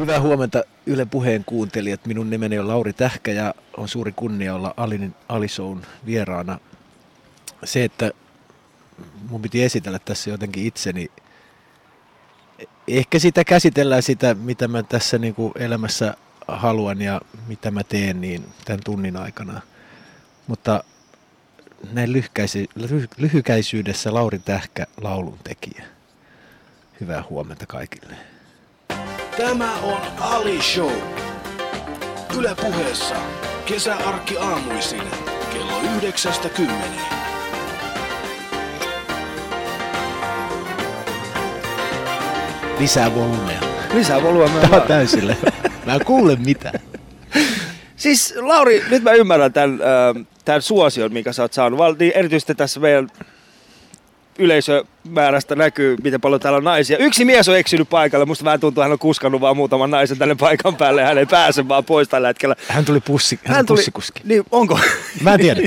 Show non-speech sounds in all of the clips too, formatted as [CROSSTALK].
Hyvää huomenta Yle Puheen kuuntelijat. Minun nimeni on Lauri Tähkä ja on suuri kunnia olla Alin Alisoun vieraana. Se, että mun piti esitellä tässä jotenkin itseni, ehkä sitä käsitellään sitä, mitä mä tässä niin kuin elämässä haluan ja mitä mä teen niin tämän tunnin aikana. Mutta näin lyhykäisyydessä Lauri Tähkä laulun tekijä. Hyvää huomenta kaikille. Tämä on Ali Show. Yle puheessa kesäarkki aamuisin kello yhdeksästä kymmeneen. Lisää volyymea. Lisää volyymea. Tämä on täysille. [LAUGHS] Mä en kuule mitään. Siis Lauri, nyt mä ymmärrän tämän, tämän suosion, mikä sä oot saanut. Erityisesti tässä meidän yleisömäärästä näkyy, miten paljon täällä on naisia. Yksi mies on eksynyt paikalle. Musta vähän tuntuu, että hän on kuskannut vaan muutaman naisen tänne paikan päälle. Hän ei pääse vaan pois tällä hetkellä. Hän tuli pussi, hän, Hän tuli, pussikuski. niin onko? Mä en tiedä.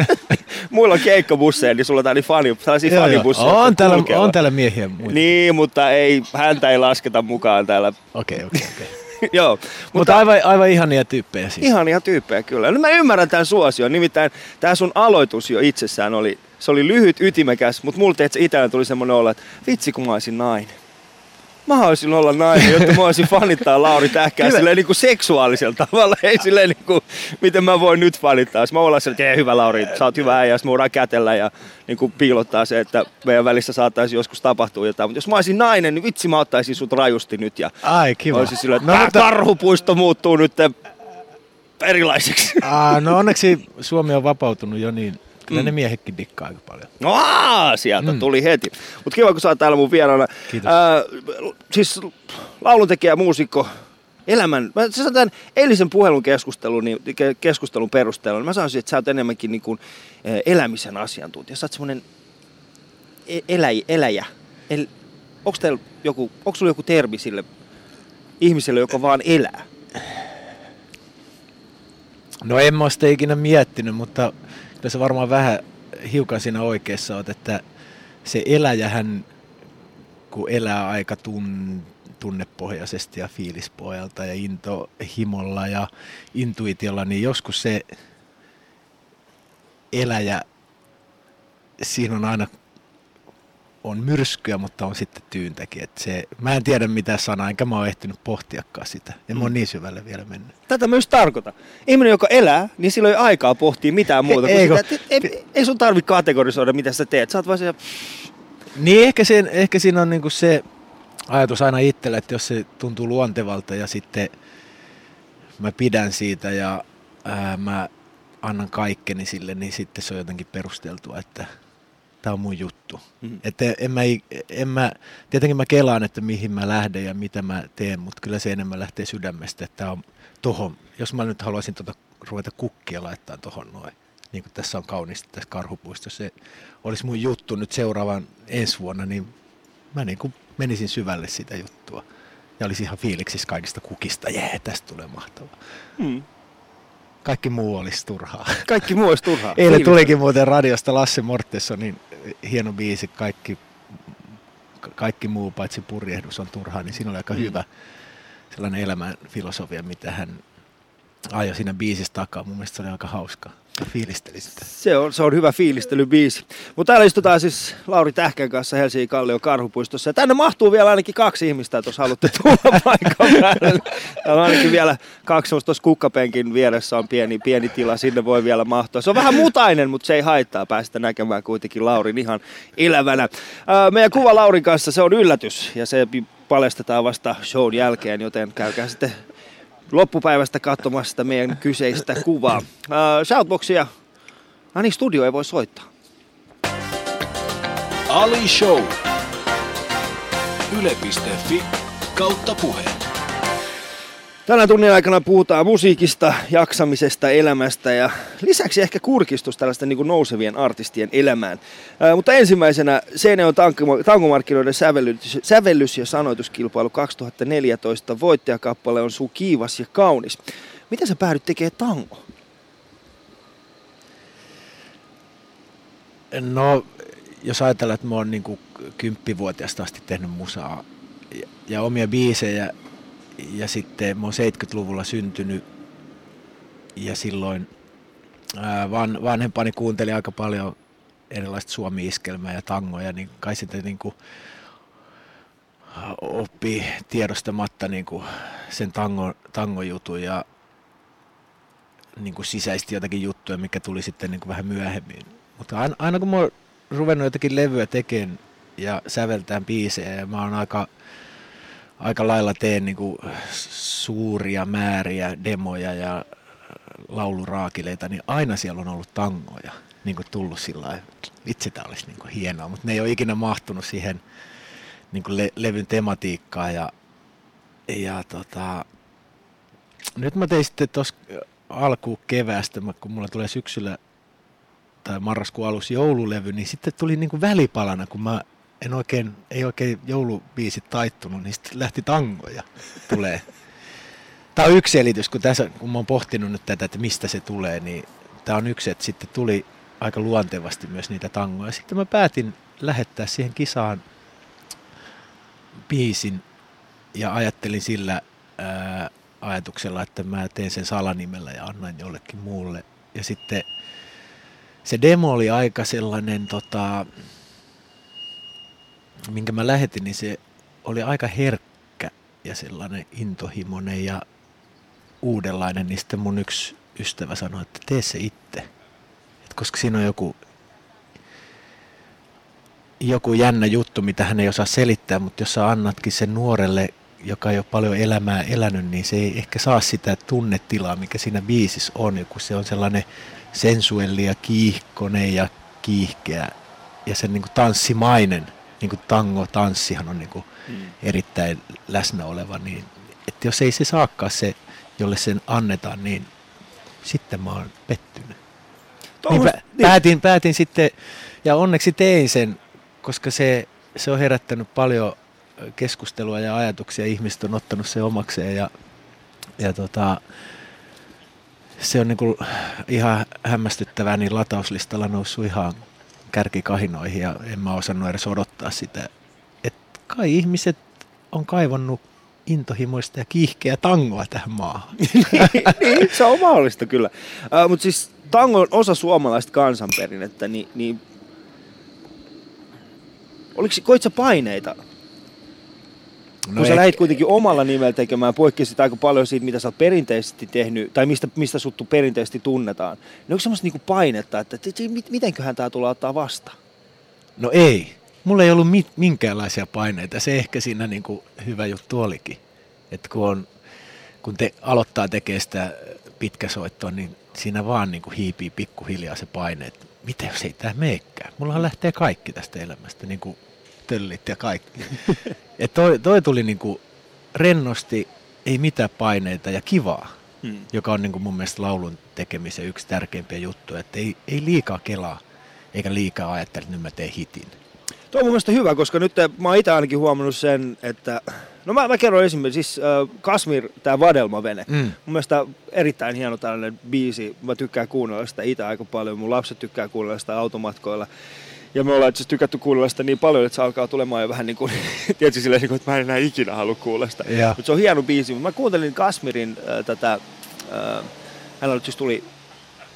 [LAUGHS] Muilla on keikkabusseja, niin sulla on täällä fani, tällaisia Joo, joo. fanibusseja. on, jotka täällä, on täällä miehiä muita. Niin, mutta ei, häntä ei lasketa mukaan täällä. Okei, okei, okei. [LAUGHS] Joo, Mutta aivan, aivan ihania tyyppejä siis. Ihania tyyppejä kyllä. No mä ymmärrän tämän suosion. Nimittäin tämä sun aloitus jo itsessään oli, se oli lyhyt, ytimekäs, mutta mulla teet itselleen tuli semmoinen olla, että vitsi kun mä olisin nainen. Mä haluaisin olla nainen, jotta mä voisin fanittaa Lauri Tähkää silleen niin kuin seksuaalisella tavalla. Ei silleen niin kuin, miten mä voin nyt fanittaa. Mä ollaan silleen, että "Ei, hyvä Lauri, sä oot hyvä äijä, me voidaan kätellä ja niin kuin piilottaa se, että meidän välissä saattaisi joskus tapahtua jotain. Mutta jos mä olisin nainen, niin vitsi mä ottaisin sut rajusti nyt ja Ai, kiva. olisin silleen, että no, mutta, karhupuisto muuttuu nyt erilaiseksi. aa, no onneksi Suomi on vapautunut jo, niin kyllä Mm. ne miehetkin dikkaa aika paljon. No aa, sieltä Mm. tuli heti. Mutta kiva, kun sä oot täällä mun vieraana. Kiitos. Ää, siis lauluntekijä, muusikko, elämän. Mä siis tämän eilisen puhelun keskustelun, niin, ke- keskustelun perusteella, niin mä sanoisin, että sä oot enemmänkin niin kuin, elämisen asiantuntija. Sä oot semmoinen e- eläj, eläjä. El, onko teillä joku, onko sulla joku termi sille ihmiselle, joka vaan elää? No en mä sitä ikinä miettinyt, mutta se varmaan vähän hiukan siinä oikeassa oot, että se eläjähän, kun elää aika tun, tunnepohjaisesti ja fiilispohjalta ja intohimolla ja intuitiolla, niin joskus se eläjä, siinä on aina on myrskyä, mutta on sitten tyyntäkin. Et se, mä en tiedä mitä sanaa, enkä mä oon ehtinyt pohtiakaan sitä. En mä oon niin syvälle vielä mennyt. Tätä myös tarkoita. Ihminen, joka elää, niin sillä ei aikaa pohtia mitään muuta. Ei, sitä, että ei, ei sun tarvitse kategorisoida, mitä sä teet. Sä oot vaan se, Niin ehkä, sen, ehkä siinä on niinku se ajatus aina itsellä, että jos se tuntuu luontevalta ja sitten mä pidän siitä ja ää, mä annan kaikkeni sille, niin sitten se on jotenkin perusteltua, että tämä on mun juttu. Mhm. Että en mä, en mä, tietenkin mä kelaan, että mihin mä lähden ja mitä mä teen, mutta kyllä se enemmän lähtee sydämestä, että on tohon, jos mä nyt haluaisin tota, ruveta kukkia laittaa tohon noin, niin kuin tässä on kauniisti tässä karhupuistossa, se olisi mun juttu nyt seuraavan ensi vuonna, niin mä niin kuin menisin syvälle sitä juttua. Ja olisin ihan fiiliksissä kaikista kukista, jee, tästä tulee mahtavaa. hmm, Kaikki muu olisi turhaa. kaikki muu olisi turhaa. Eilen Fiilistä. tulikin muuten radiosta Lasse Mortessonin hieno biisi, kaikki, ka- kaikki muu paitsi purjehdus on turhaa, niin siinä oli aika Mm. mm. hyvä sellainen elämän filosofia, mitä hän ajoi siinä biisissä takaa. Mun mielestä se oli aika hauska. Mä fiilistelin sitä. Se on, se on hyvä fiilistelybiisi. Mutta täällä istutaan siis Lauri Tähkän kanssa Helsingin Kallion karhupuistossa. Ja tänne mahtuu vielä ainakin kaksi ihmistä, jos haluatte [LAUGHS] tulla paikan päälle. Täällä on ainakin vielä kaksi tuossa kukkapenkin vieressä on pieni, pieni tila, sinne voi vielä mahtua. Se on vähän mutainen, mutta se ei haittaa päästä näkemään kuitenkin Laurin ihan elävänä. Meidän kuva Laurin kanssa, se on yllätys ja se paljastetaan vasta shown jälkeen, joten käykää sitten loppupäivästä katsomassa sitä meidän kyseistä kuvaa. Uh, shoutboxia. No niin, studio ei voi soittaa. Ali Show. Yle.fi kautta puheen. Tänä tunnin aikana puhutaan musiikista, jaksamisesta, elämästä ja lisäksi ehkä kurkistus tällaisten niin nousevien artistien elämään. Ää, mutta ensimmäisenä Seinäjoen tanko- tankomarkkinoiden sävellys, sävellys- ja sanoituskilpailu 2014. Voittajakappale on Suu kiivas ja kaunis. Miten sä päädyt tekemään tango? No, jos ajatellaan, että mä oon niin kymppivuotiaasta asti tehnyt musaa ja, ja omia biisejä ja sitten mä oon 70-luvulla syntynyt ja silloin ää, van, vanhempani kuunteli aika paljon erilaista suomi-iskelmää ja tangoja, niin kai sitten niin kuin oppii tiedostamatta niin kuin sen tango, tangojutun ja niin kuin sisäisesti jotakin juttuja, mikä tuli sitten niin kuin vähän myöhemmin. Mutta aina, aina kun mä oon ruvennut jotakin levyä tekemään ja säveltään biisejä ja mä oon aika, aika lailla teen niin kuin suuria määriä demoja ja lauluraakileita, niin aina siellä on ollut tangoja niin kuin tullut sillä lailla, vitsi tämä olisi niin kuin hienoa, mutta ne ei ole ikinä mahtunut siihen niin kuin le- levyn tematiikkaan ja, ja tota, nyt mä tein sitten tuossa alkuun keväästä, kun mulla tulee syksyllä tai marraskuun alussa joululevy, niin sitten tuli niin kuin välipalana, kun mä en oikein, ei oikein joulubiisit taittunut, niin sitten lähti tangoja tulee. Tämä on yksi selitys, kun, tässä, kun mä oon pohtinut nyt tätä, että mistä se tulee, niin tämä on yksi, että sitten tuli aika luontevasti myös niitä tangoja. Sitten mä päätin lähettää siihen kisaan biisin ja ajattelin sillä ää, ajatuksella, että mä teen sen salanimellä ja annan jollekin muulle. Ja sitten se demo oli aika sellainen, tota, minkä mä lähetin, niin se oli aika herkkä ja sellainen intohimoinen ja uudenlainen, niin sitten mun yksi ystävä sanoi, että tee se itse. Et koska siinä on joku, joku jännä juttu, mitä hän ei osaa selittää, mutta jos sä annatkin sen nuorelle, joka ei ole paljon elämää elänyt, niin se ei ehkä saa sitä tunnetilaa, mikä siinä biisissä on, kun se on sellainen sensuelli ja kiihkonen ja kiihkeä ja sen niin kuin tanssimainen, niin kuin tango, tanssihan on niin kuin mm. erittäin läsnä oleva, niin että jos ei se saakaan se, jolle sen annetaan, niin sitten mä oon pettynyt. Niin, pä- niin. Päätin, päätin sitten, ja onneksi tein sen, koska se, se on herättänyt paljon keskustelua ja ajatuksia. Ihmiset on ottanut se omakseen ja, ja tota, se on niinku ihan hämmästyttävää, niin latauslistalla noussut ihan kärkikahinoihin ja en mä osannut edes odottaa sitä. Et kai ihmiset on kaivannut intohimoista ja kiihkeä tangoa tähän maahan. [LAUGHS] niin, se on mahdollista kyllä. Uh, Mutta siis tango on osa suomalaista kansanperinnettä, niin, niin oliko, koit paineita No kun sä lähdit kuitenkin omalla nimellä tekemään, poikkesit aika paljon siitä, mitä sä oot perinteisesti tehnyt, tai mistä, mistä suttu perinteisesti tunnetaan. Niin onko semmoista niinku painetta, että, että mitenköhän tämä tulee ottaa vastaan? No ei. Mulla ei ollut mit, minkäänlaisia paineita. Se ehkä siinä niinku hyvä juttu olikin. Että kun, on, kun te aloittaa tekemään sitä pitkäsoittoa, niin siinä vaan niinku hiipii pikkuhiljaa se paine, että mitä jos ei tämä meekään. Mullahan lähtee kaikki tästä elämästä, niin kuin töllit ja kaikki. [LAUGHS] Et toi, toi tuli niinku rennosti, ei mitään paineita ja kivaa, hmm. joka on niinku mun mielestä laulun tekemisen yksi tärkeimpiä juttuja. Että ei, ei liikaa kelaa, eikä liikaa ajattele, että nyt mä teen hitin. Tuo on mun mielestä hyvä, koska nyt mä oon itse ainakin huomannut sen, että... No mä, mä kerron esimerkiksi, siis äh, Kasmir, tää Vadelma-vene. Mm. Mun mielestä erittäin hieno tällainen biisi. Mä tykkään kuunnella sitä itse aika paljon. Mun lapset tykkää kuunnella sitä automatkoilla. Ja me ollaan itse tykätty kuunnella sitä niin paljon, että se alkaa tulemaan jo vähän niin kuin, [LAUGHS] tietysti silleen, niin että mä en enää ikinä halua kuulla sitä. Mutta se on hieno biisi. Mä kuuntelin Kasmirin äh, tätä, äh, hänellä siis tuli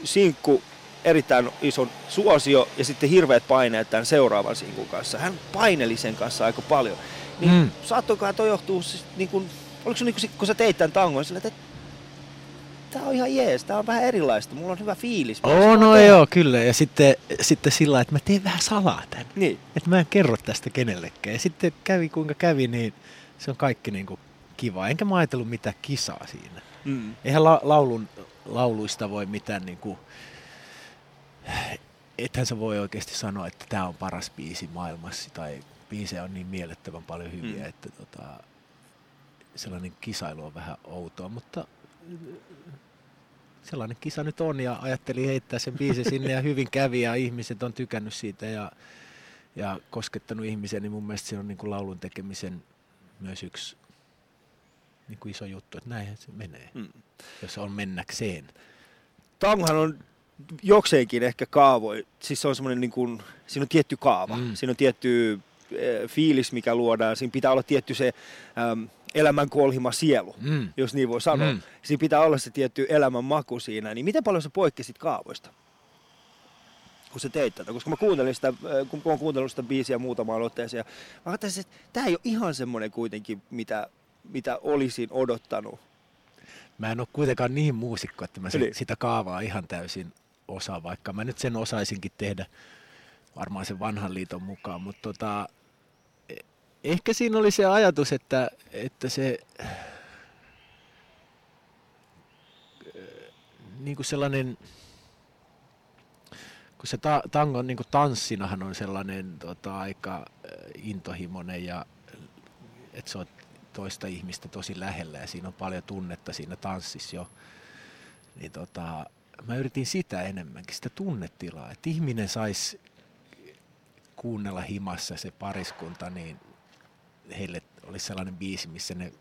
sinkku, erittäin iso suosio ja sitten hirveät paineet tämän seuraavan sinkun kanssa. Hän paineli sen kanssa aika paljon. Niin mm. saattoikohan toi johtuu, siis, niin kuin, oliko se niin kuin, kun sä teit tämän tangon, että tämä on ihan jees, tämä on vähän erilaista, mulla on hyvä fiilis. Oh, no tehdä. joo, kyllä. Ja sitten, sitten sillä että mä teen vähän salaa tämän. Niin. Että mä en kerro tästä kenellekään. Ja sitten kävi kuinka kävi, niin se on kaikki niin kuin kiva. Enkä mä ajatellut mitään kisaa siinä. Mm. Eihän la- laulun, lauluista voi mitään niin kuin, ethän sä voi oikeasti sanoa, että tämä on paras biisi maailmassa tai biisejä on niin mielettömän paljon hyviä, mm. että tota, sellainen kisailu on vähän outoa, mutta sellainen kisa nyt on ja ajattelin heittää sen biisi sinne ja hyvin kävi ja ihmiset on tykännyt siitä ja, ja koskettanut ihmisiä, niin mun mielestä se on niin kuin laulun tekemisen myös yksi niin kuin iso juttu, että näinhän se menee, mm. jos on mennäkseen. Tangohan on jokseenkin ehkä kaavoi, siis se on semmoinen niin kuin, siinä on tietty kaava, mm. siinä on tietty äh, fiilis, mikä luodaan. Siinä pitää olla tietty se äm, elämän kolhima sielu, Mm. jos niin voi sanoa. Mm. Siinä pitää olla se tietty elämän maku siinä. Niin miten paljon sä poikkesit kaavoista? kun sä teit tätä, koska mä kuuntelin sitä, äh, kun mä oon kuuntellut sitä biisiä muutamaan otteeseen, ja mä ajattelin, että tämä ei ole ihan semmoinen kuitenkin, mitä, mitä olisin odottanut. Mä en ole kuitenkaan niin muusikko, että mä Eli- sitä kaavaa ihan täysin osaa, vaikka mä nyt sen osaisinkin tehdä varmaan sen vanhan liiton mukaan, mutta tota, ehkä siinä oli se ajatus, että, että se niin kuin sellainen, kun se ta, tango niin kuin tanssinahan on sellainen tota, aika äh, intohimoinen ja että se on toista ihmistä tosi lähellä ja siinä on paljon tunnetta siinä tanssissa jo, niin tota, mä yritin sitä enemmänkin, sitä tunnetilaa, että ihminen saisi kuunnella himassa se pariskunta, niin heille olisi sellainen biisi, missä ne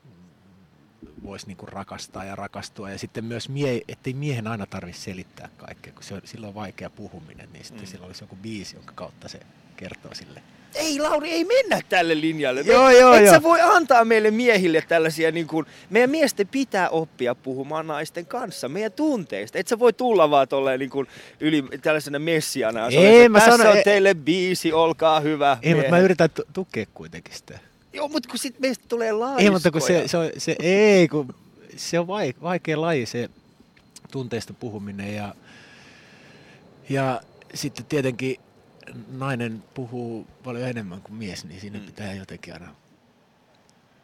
voisi niinku rakastaa ja rakastua. Ja sitten myös, mie, ettei miehen aina tarvitse selittää kaikkea, kun se on, silloin on vaikea puhuminen, niin sitten mm. sillä olisi joku biisi, jonka kautta se kertoo sille. Ei Lauri, ei mennä tälle linjalle. Joo, joo, Et joo. sä voi antaa meille miehille tällaisia, niin kuin, meidän miesten pitää oppia puhumaan naisten kanssa, meidän tunteista. Et sä voi tulla vaan tolleen niin kuin yli tällaisena messiana. Ei, että mä Tässä sanon- on ei- teille biisi, olkaa hyvä. Ei, mutta mä miehet." yritän tu- tukea kuitenkin sitä. Joo, mutta kun sit meistä tulee laiskoja. Ei, mutta kun se, se, on, se, ei, kun se on vaik, vaikea laji se tunteista puhuminen ja, ja sitten tietenkin nainen puhuu paljon enemmän kuin mies, niin siinä Mm. pitää jotenkin aina...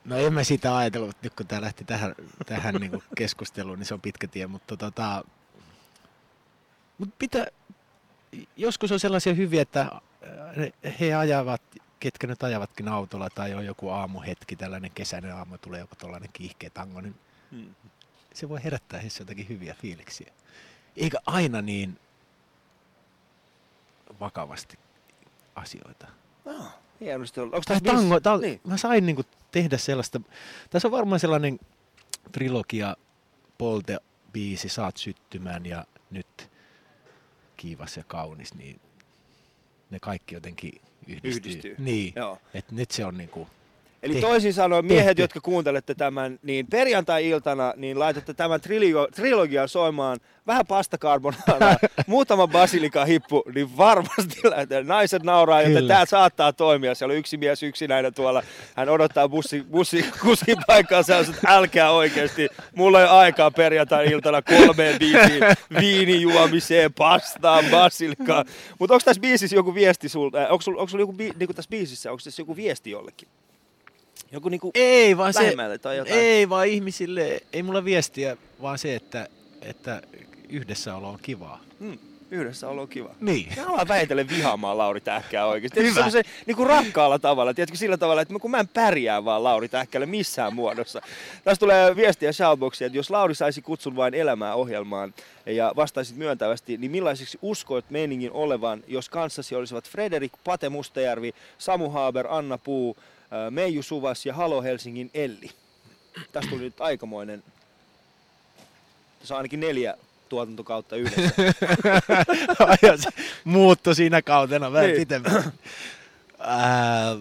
No en mä sitä ajatellut, mutta nyt kun tämä lähti tähän, tähän niin keskusteluun, niin se on pitkä tie, mutta tota, mut pitää, joskus on sellaisia hyviä, että he ajavat, ketkä nyt ajavatkin autolla tai on joku aamuhetki, tällainen kesäinen aamu, tulee joku tällainen kiihkeä tango, niin Mm. se voi herättää heissä jotakin hyviä fiiliksiä. Eikä aina niin vakavasti asioita. Ah, hienosti. Onko Tai tässä tango, biisi- ta- Niin. mä sain niinku tehdä sellaista, tässä on varmaan sellainen trilogia, Polte biisi, Saat syttymään ja nyt kiivas ja kaunis, niin ne kaikki jotenkin yhdistyy. Yhdistyy. Niin, Joo. että nyt se on niinku, Eli Tehty. toisin sanoen, miehet, Tehty. jotka kuuntelette tämän, niin perjantai-iltana niin laitatte tämän trilogio, trilogian soimaan vähän pastakarbonaaraa, [LAUGHS] muutama basilikahippu, niin varmasti lähtee. Naiset nauraa, joten Kyllä. tämä saattaa toimia. Siellä on yksi mies yksinäinen tuolla. Hän odottaa bussi, bussi kuskin paikkaa. Sä että älkää oikeasti. Mulla ei ole aikaa perjantai-iltana kolmeen biisiin, viinijuomiseen, pastaan, basilikaan. Mutta onko tässä biisissä joku viesti sulta? Onko sulla, onko sulla joku, bi, niin tässä biisissä, onko tässä joku viesti jollekin? Joku niinku ei vaan se, tai jotain. ei vaan ihmisille, ei mulla viestiä, vaan se, että, että yhdessäolo on kivaa. Mm, yhdessä olo on kiva. Niin. Mä alan vähitellen vihaamaan Lauri Tähkää oikeasti. Hyvä. semmoisen niin kuin rakkaalla tavalla. Tiedätkö sillä tavalla, että kun mä en pärjää vaan Lauri Tähkälle missään muodossa. Tässä tulee viestiä Shoutboxiin, että jos Lauri saisi kutsun vain elämää ohjelmaan ja vastaisit myöntävästi, niin millaiseksi uskoit meiningin olevan, jos kanssasi olisivat Frederik Pate Mustajärvi, Samu Haaber, Anna Puu, Meiju Suvas ja Halo Helsingin Elli. Tästä tuli nyt aikamoinen, tässä on ainakin neljä tuotantokautta yhdessä. [LAUGHS] Muuttui siinä kautena vähän Niin. Ää,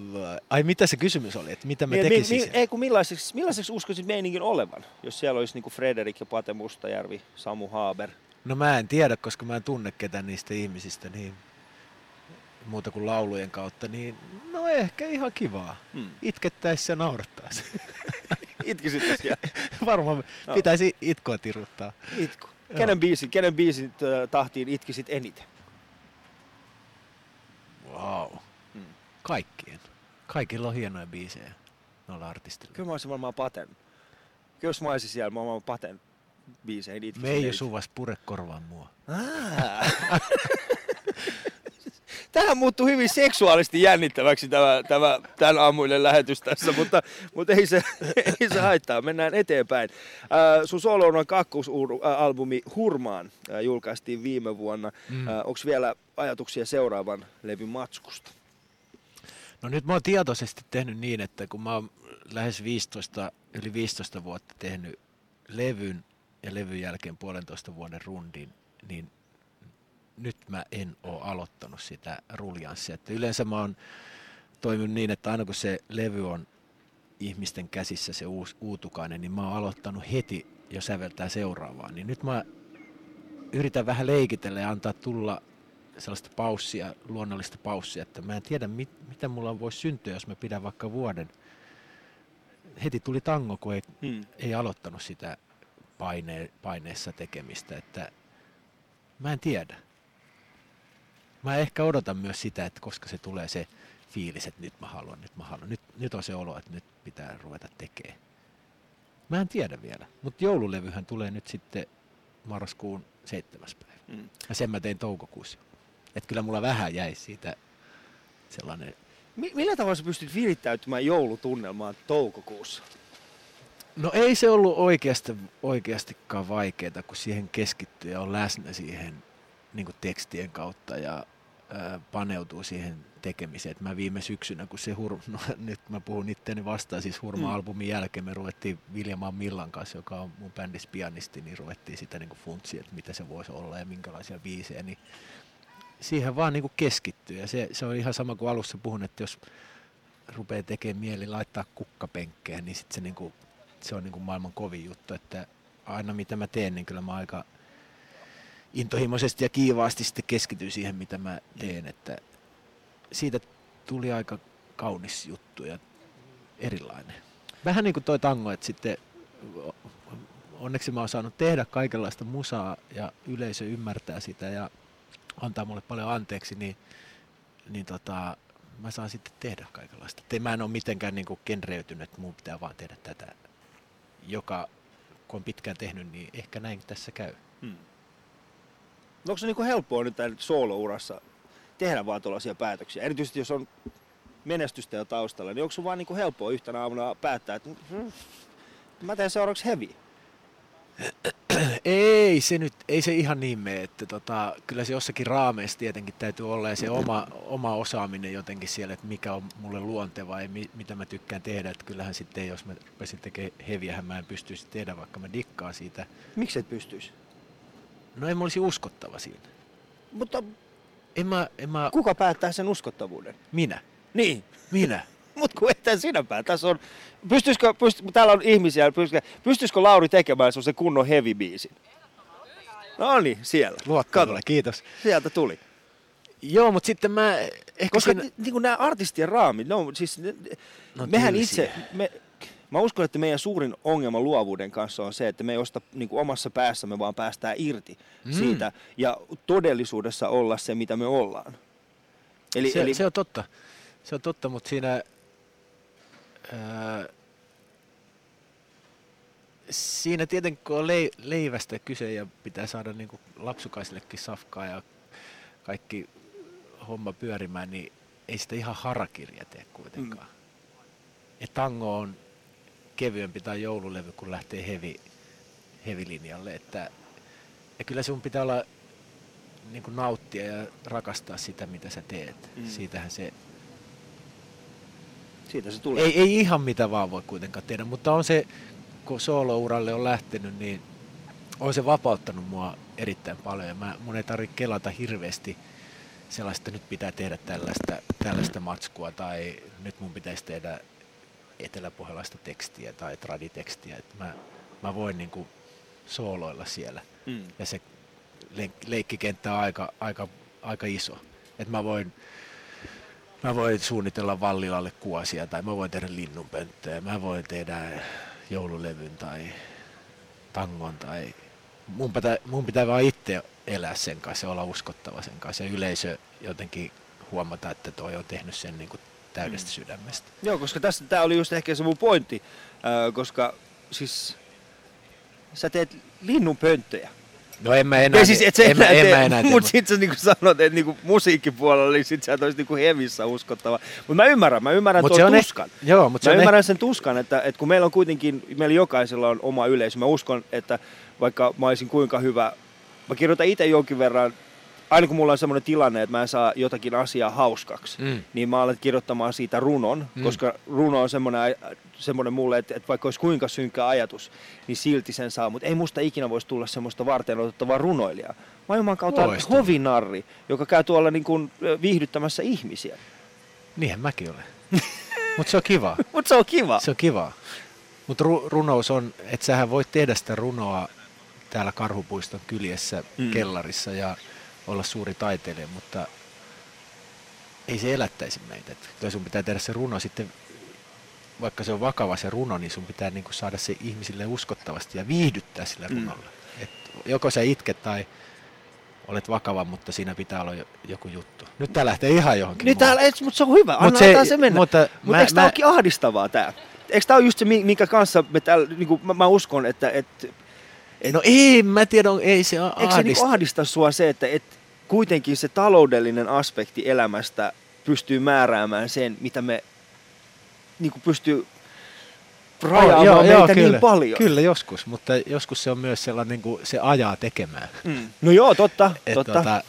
ai mitä se kysymys oli, että mitä mä Niin, tekisin? mi, Mi, mi, ei kun millaiseksi, millaiseksi uskoisit meiningin olevan, jos siellä olisi niinku Frederik ja Pate Mustajärvi, Samu Haaber. no mä en tiedä, koska mä en tunne ketään niistä ihmisistä niin muuta kuin laulujen kautta, niin no ehkä ihan kivaa. Hmm. Itkettäisi ja naurattaisi. [LAUGHS] Itkisit. [LAUGHS] Varmaan No. pitäisi itkoa tiruttaa. Itku. Joo. Kenen biisin, kenen biisin tahtiin itkisit eniten? Wow. Hmm. Kaikkien. Kaikilla on hienoja biisejä noilla artistilla. Kyllä mä olisin varmaan Paten. Kyllä jos mä olisin siellä, mä varmaan Paten biiseihin itkisin Me ei suvas pure korvaan mua. Ah. [LAUGHS] Tähän muuttui hyvin seksuaalisesti jännittäväksi tämä, tämä tämän aamuinen lähetys tässä, mutta, mutta ei, se, [LAUGHS] ei se haittaa. Mennään eteenpäin. Äh, sun solo on kakkosalbumi Hurmaan äh, julkaistiin viime vuonna. Mm. Mm. Äh, Onko vielä ajatuksia seuraavan levyn matskusta? No nyt mä oon tietoisesti tehnyt niin, että kun mä oon lähes 15, yli 15 vuotta tehnyt levyn ja levyn jälkeen puolentoista vuoden rundin, niin nyt mä en oo aloittanut sitä ruljanssia. Että yleensä mä oon toiminut niin, että aina kun se levy on ihmisten käsissä se uus, uutukainen, niin mä oon aloittanut heti jo säveltää seuraavaa. Niin nyt mä yritän vähän leikitellä ja antaa tulla sellaista paussia, luonnollista paussia, että mä en tiedä, mit, mitä mulla voisi syntyä, jos mä pidän vaikka vuoden. Heti tuli tango, kun ei, Hmm. ei aloittanut sitä paine, paineessa tekemistä, että mä en tiedä. Mä ehkä odotan myös sitä, että koska se tulee se fiilis, että nyt mä haluan, nyt mä haluan, nyt, nyt on se olo, että nyt pitää ruveta tekemään. Mä en tiedä vielä, mutta joululevyhän tulee nyt sitten marraskuun seitsemäs päivä. Hmm. Ja sen mä tein toukokuussa. Että kyllä mulla vähän jäi siitä sellainen, Mi- millä tavalla sä pystyt virittäytymään joulutunnelmaan toukokuussa? no ei se ollut oikeasti, oikeastikaan vaikeaa, kun siihen keskittyy ja on läsnä siihen niin kuin tekstien kautta ja ää, paneutuu siihen tekemiseen. Et mä viime syksynä, kun se hur... no, [LAUGHS] nyt mä puhun itseäni vastaan, siis Hurma-albumin jälkeen me ruvettiin Viljamaan Millan kanssa, joka on mun bändissä pianisti, niin ruvettiin sitä niin funtsia, että mitä se voisi olla ja minkälaisia biisejä, niin siihen vaan niin keskittyy. Ja se, se on ihan sama kuin alussa puhun, että jos rupeaa tekemään mieli laittaa kukkapenkkejä, niin sit se, niin kuin, se on niin kuin maailman kovin juttu, että aina mitä mä teen, niin kyllä mä aika intohimoisesti ja kiivaasti sitten keskityn siihen, mitä mä teen, että siitä tuli aika kaunis juttu ja erilainen. Vähän niin kuin toi tango, että sitten onneksi mä oon saanut tehdä kaikenlaista musaa ja yleisö ymmärtää sitä ja antaa mulle paljon anteeksi, niin, niin tota, mä saan sitten tehdä kaikenlaista. Te, mä en ole mitenkään niin kuin genreytynyt, että mun pitää vaan tehdä tätä, joka kun on pitkään tehnyt, niin ehkä näin tässä käy. Hmm. No onko se niinku helppoa nyt tämän soolourassa tehdä vaan tuollaisia päätöksiä? Erityisesti jos on menestystä jo taustalla, niin onko sun vaan niinku helppoa yhtenä aamuna päättää, että hmm, mä teen seuraavaksi heavy? Ei se nyt, ei se ihan niin mene, että tota, kyllä se jossakin raameissa tietenkin täytyy olla ja se oma, oma osaaminen jotenkin siellä, että mikä on mulle luonteva ja mi, mitä mä tykkään tehdä, että kyllähän sitten jos mä rupesin tekemään heviähän mä en pystyisi tehdä, vaikka mä dikkaan siitä. Miksi et pystyisi? No en mä olisi uskottava siinä. Mutta En mä, en mä, kuka päättää sen uskottavuuden? minä, Niin. minä. [LAUGHS] Mutta kun ethän sinä päätä. On, pystyisikö, pyst, täällä on ihmisiä, pystyisikö, pystyisikö Lauri tekemään se kunnon heavy biisin? No niin, siellä. Mulle, kiitos. Sieltä tuli. Joo, mutta sitten mä ehkä Koska siinä... ni, niin kuin nämä artistien raamit, ne on siis, ne, No mehän tylsiä. itse, me, mä uskon, että meidän suurin ongelma luovuuden kanssa on se, että me ei osta niin kuin omassa päässämme, vaan päästään irti Mm. mm. siitä ja todellisuudessa olla se, mitä me ollaan. Eli, se, eli se on totta. Se on totta, mutta siinä... Ää, siinä tietenkin kun on lei, leivästä kyse ja pitää saada niin kuin lapsukaisillekin safkaa ja kaikki homma pyörimään, niin ei sitä ihan harakirja tee kuitenkaan. Mm. Ja tango on kevyempi tai joululevy, kun lähtee heavy, heavy-linjalle. Että, ja kyllä sun pitää olla niin kuin nauttia ja rakastaa sitä, mitä sä teet. Mm. Siitähän se, siitä se tulee. ei, ei ihan mitä vaan voi kuitenkaan tehdä, mutta on se, kun soolouralle on lähtenyt, niin on se vapauttanut mua erittäin paljon. Ja mä, mun ei tarvitse kelata hirveästi sellaista, että nyt pitää tehdä tällaista, tällaista matskua tai nyt mun pitäisi tehdä eteläpohjalaista tekstiä tai traditekstiä. Että mä, mä voin niin kuin sooloilla siellä Mm. ja se leik- leikkikenttä on aika, aika, aika iso. Et mä voin, mä voin suunnitella Vallilalle kuosia tai mä voin tehdä linnunpönttöjä, mä voin tehdä joululevyn tai tangon tai mun pitää, mun pitää vaan itse elää sen kanssa ja olla uskottava sen kanssa ja yleisö jotenkin huomata, että toi on tehnyt sen niin kuin täydestä Mm. sydämestä. Joo, koska tässä tämä oli just ehkä se mun pointti, ää, koska siis sä teet linnunpönttöjä. No en mä enää, Ei siis et sä en, mä- enää en, mä tee, enää tee, mutta sit sä niinku sanot, että niinku musiikkipuolella, niin sit sä et ois niinku hevissä uskottava. Mutta mä ymmärrän, mä ymmärrän Mut tuon se on eh- tuskan. Joo, mutta se Mä on ymmärrän sen tuskan, että, että kun meillä on kuitenkin, meillä jokaisella on oma yleisö. Mä uskon, että vaikka mä olisin kuinka hyvä, mä kirjoitan itse jonkin verran, aina kun mulla on semmoinen tilanne, että mä en saa jotakin asiaa hauskaksi, Mm. niin mä alan kirjoittamaan siitä runon, Mm. koska runo on semmoinen, semmoinen mulle, että, että vaikka olisi kuinka synkkä ajatus, niin silti sen saa. Mutta ei musta ikinä voisi tulla semmoista varten otettavaa runoilijaa. Mä oon kautta Loistavaa. hovinarri, joka käy tuolla niin kuin viihdyttämässä ihmisiä. Niinhän mäkin olen. [LAUGHS] Mutta se on kiva. [LAUGHS] Mutta se on kiva. Se on kiva. Mutta ru- runous on, että sähän voit tehdä sitä runoa täällä Karhupuiston kyljessä mm. kellarissa ja olla suuri taiteilija, mutta ei se elättäisi meitä. Et kyllä sun pitää tehdä se runo sitten, vaikka se on vakava se runo, niin sun pitää niinku saada se ihmisille uskottavasti ja viihdyttää sillä Mm. runolla. Et joko sä itket tai olet vakava, mutta siinä pitää olla jo- joku juttu. Nyt tää lähtee ihan johonkin. Nyt muualle. täällä, mutta se on hyvä, Mut anna se, se mennä. Mutta, Mutta mutta mä, eikö mä, olekin ahdistavaa tää? Eikö tämä ole just se, mi- minkä kanssa me täällä, niin kuin, mä, mä, uskon, että et, no ei, mä tiedän, ei se ole eikö se niin ahdista. ahdista sua se, että et, kuitenkin se taloudellinen aspekti elämästä pystyy määräämään sen, mitä me niin kuin pystyy rajaamaan meitä kyllä, niin paljon. Kyllä joskus, mutta joskus se on myös sellainen, niin kuin se ajaa tekemään. Mm. No joo, totta, Et totta. Tota,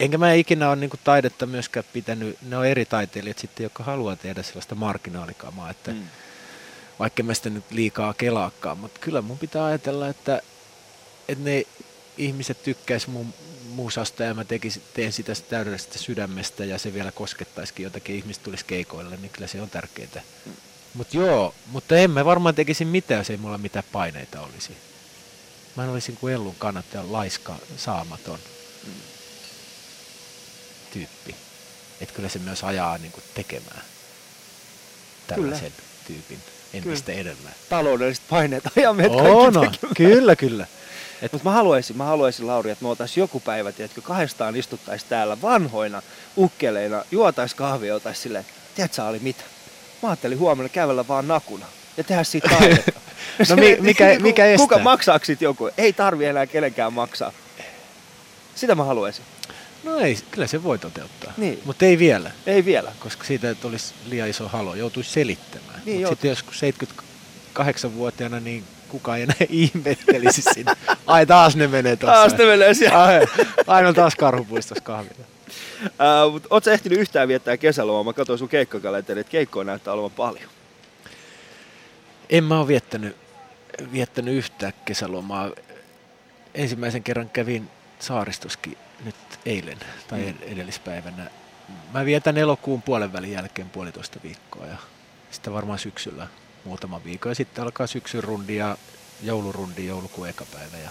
enkä mä ikinä ole niin kuin taidetta myöskään pitänyt, ne on eri taiteilijat sitten, jotka haluaa tehdä sellaista marginaalikamaa, että. Mm. vaikka mä sitä nyt liikaa kelaakaan, mutta kyllä mun pitää ajatella, että, että ne ihmiset tykkäis mun muusasta ja mä tekisin, teen sitä täydellisestä sydämestä ja se vielä koskettaisikin jotakin, ihmiset tulisi keikoille, niin kyllä se on tärkeää. Mutta joo, mutta en mä varmaan tekisi mitään, jos ei mulla mitään paineita olisi. Mä en olisin kuin Ellun kannattaja laiska, saamaton tyyppi. Että kyllä se myös ajaa niin kuin tekemään tällaisen tyypin entistä enemmän. Taloudelliset paineet ajaa meidät On, kaikki kyllä, kyllä. Mutta mä haluaisin, mä haluaisin Lauri, että me oltais joku päivä, tiedätkö, kahdestaan istuttaisi täällä vanhoina ukkeleina, juotais kahvia, otais silleen, tiedätkö oli mitä? Mä ajattelin huomenna kävellä vaan nakuna ja tehdä siitä taidetta. [LAUGHS] No mi- mikä- mikä Kuka estää? maksaako sit joku? Ei tarvi enää kenenkään maksaa. Sitä mä haluaisin. No ei, kyllä se voi toteuttaa. Niin. Mutta ei vielä, Ei vielä. koska siitä että olisi liian iso halo, joutuisi selittämään. Niin, Niin, joutu- sitten joskus 78-vuotiaana, niin kukaan ei enää ihmettelisi sinne. Ai taas ne menee tuossa. Taas ne menee siellä. Ai, aina taas karhupuistossa kahvilla. Uh, mutta oot sä ehtinyt yhtään viettää kesälomaa? Mä katsoin sun keikkakalenteri, että keikkoja näyttää olevan paljon. En mä ole viettänyt, viettänyt yhtään kesälomaa. Ensimmäisen kerran kävin saaristoskin nyt eilen tai mm. edellispäivänä. Mä vietän elokuun puolen välin jälkeen puolitoista viikkoa ja sitten varmaan syksyllä muutama viikko. Ja sitten alkaa syksyn rundi ja joulurundi joulukuun eka päivä. Ja...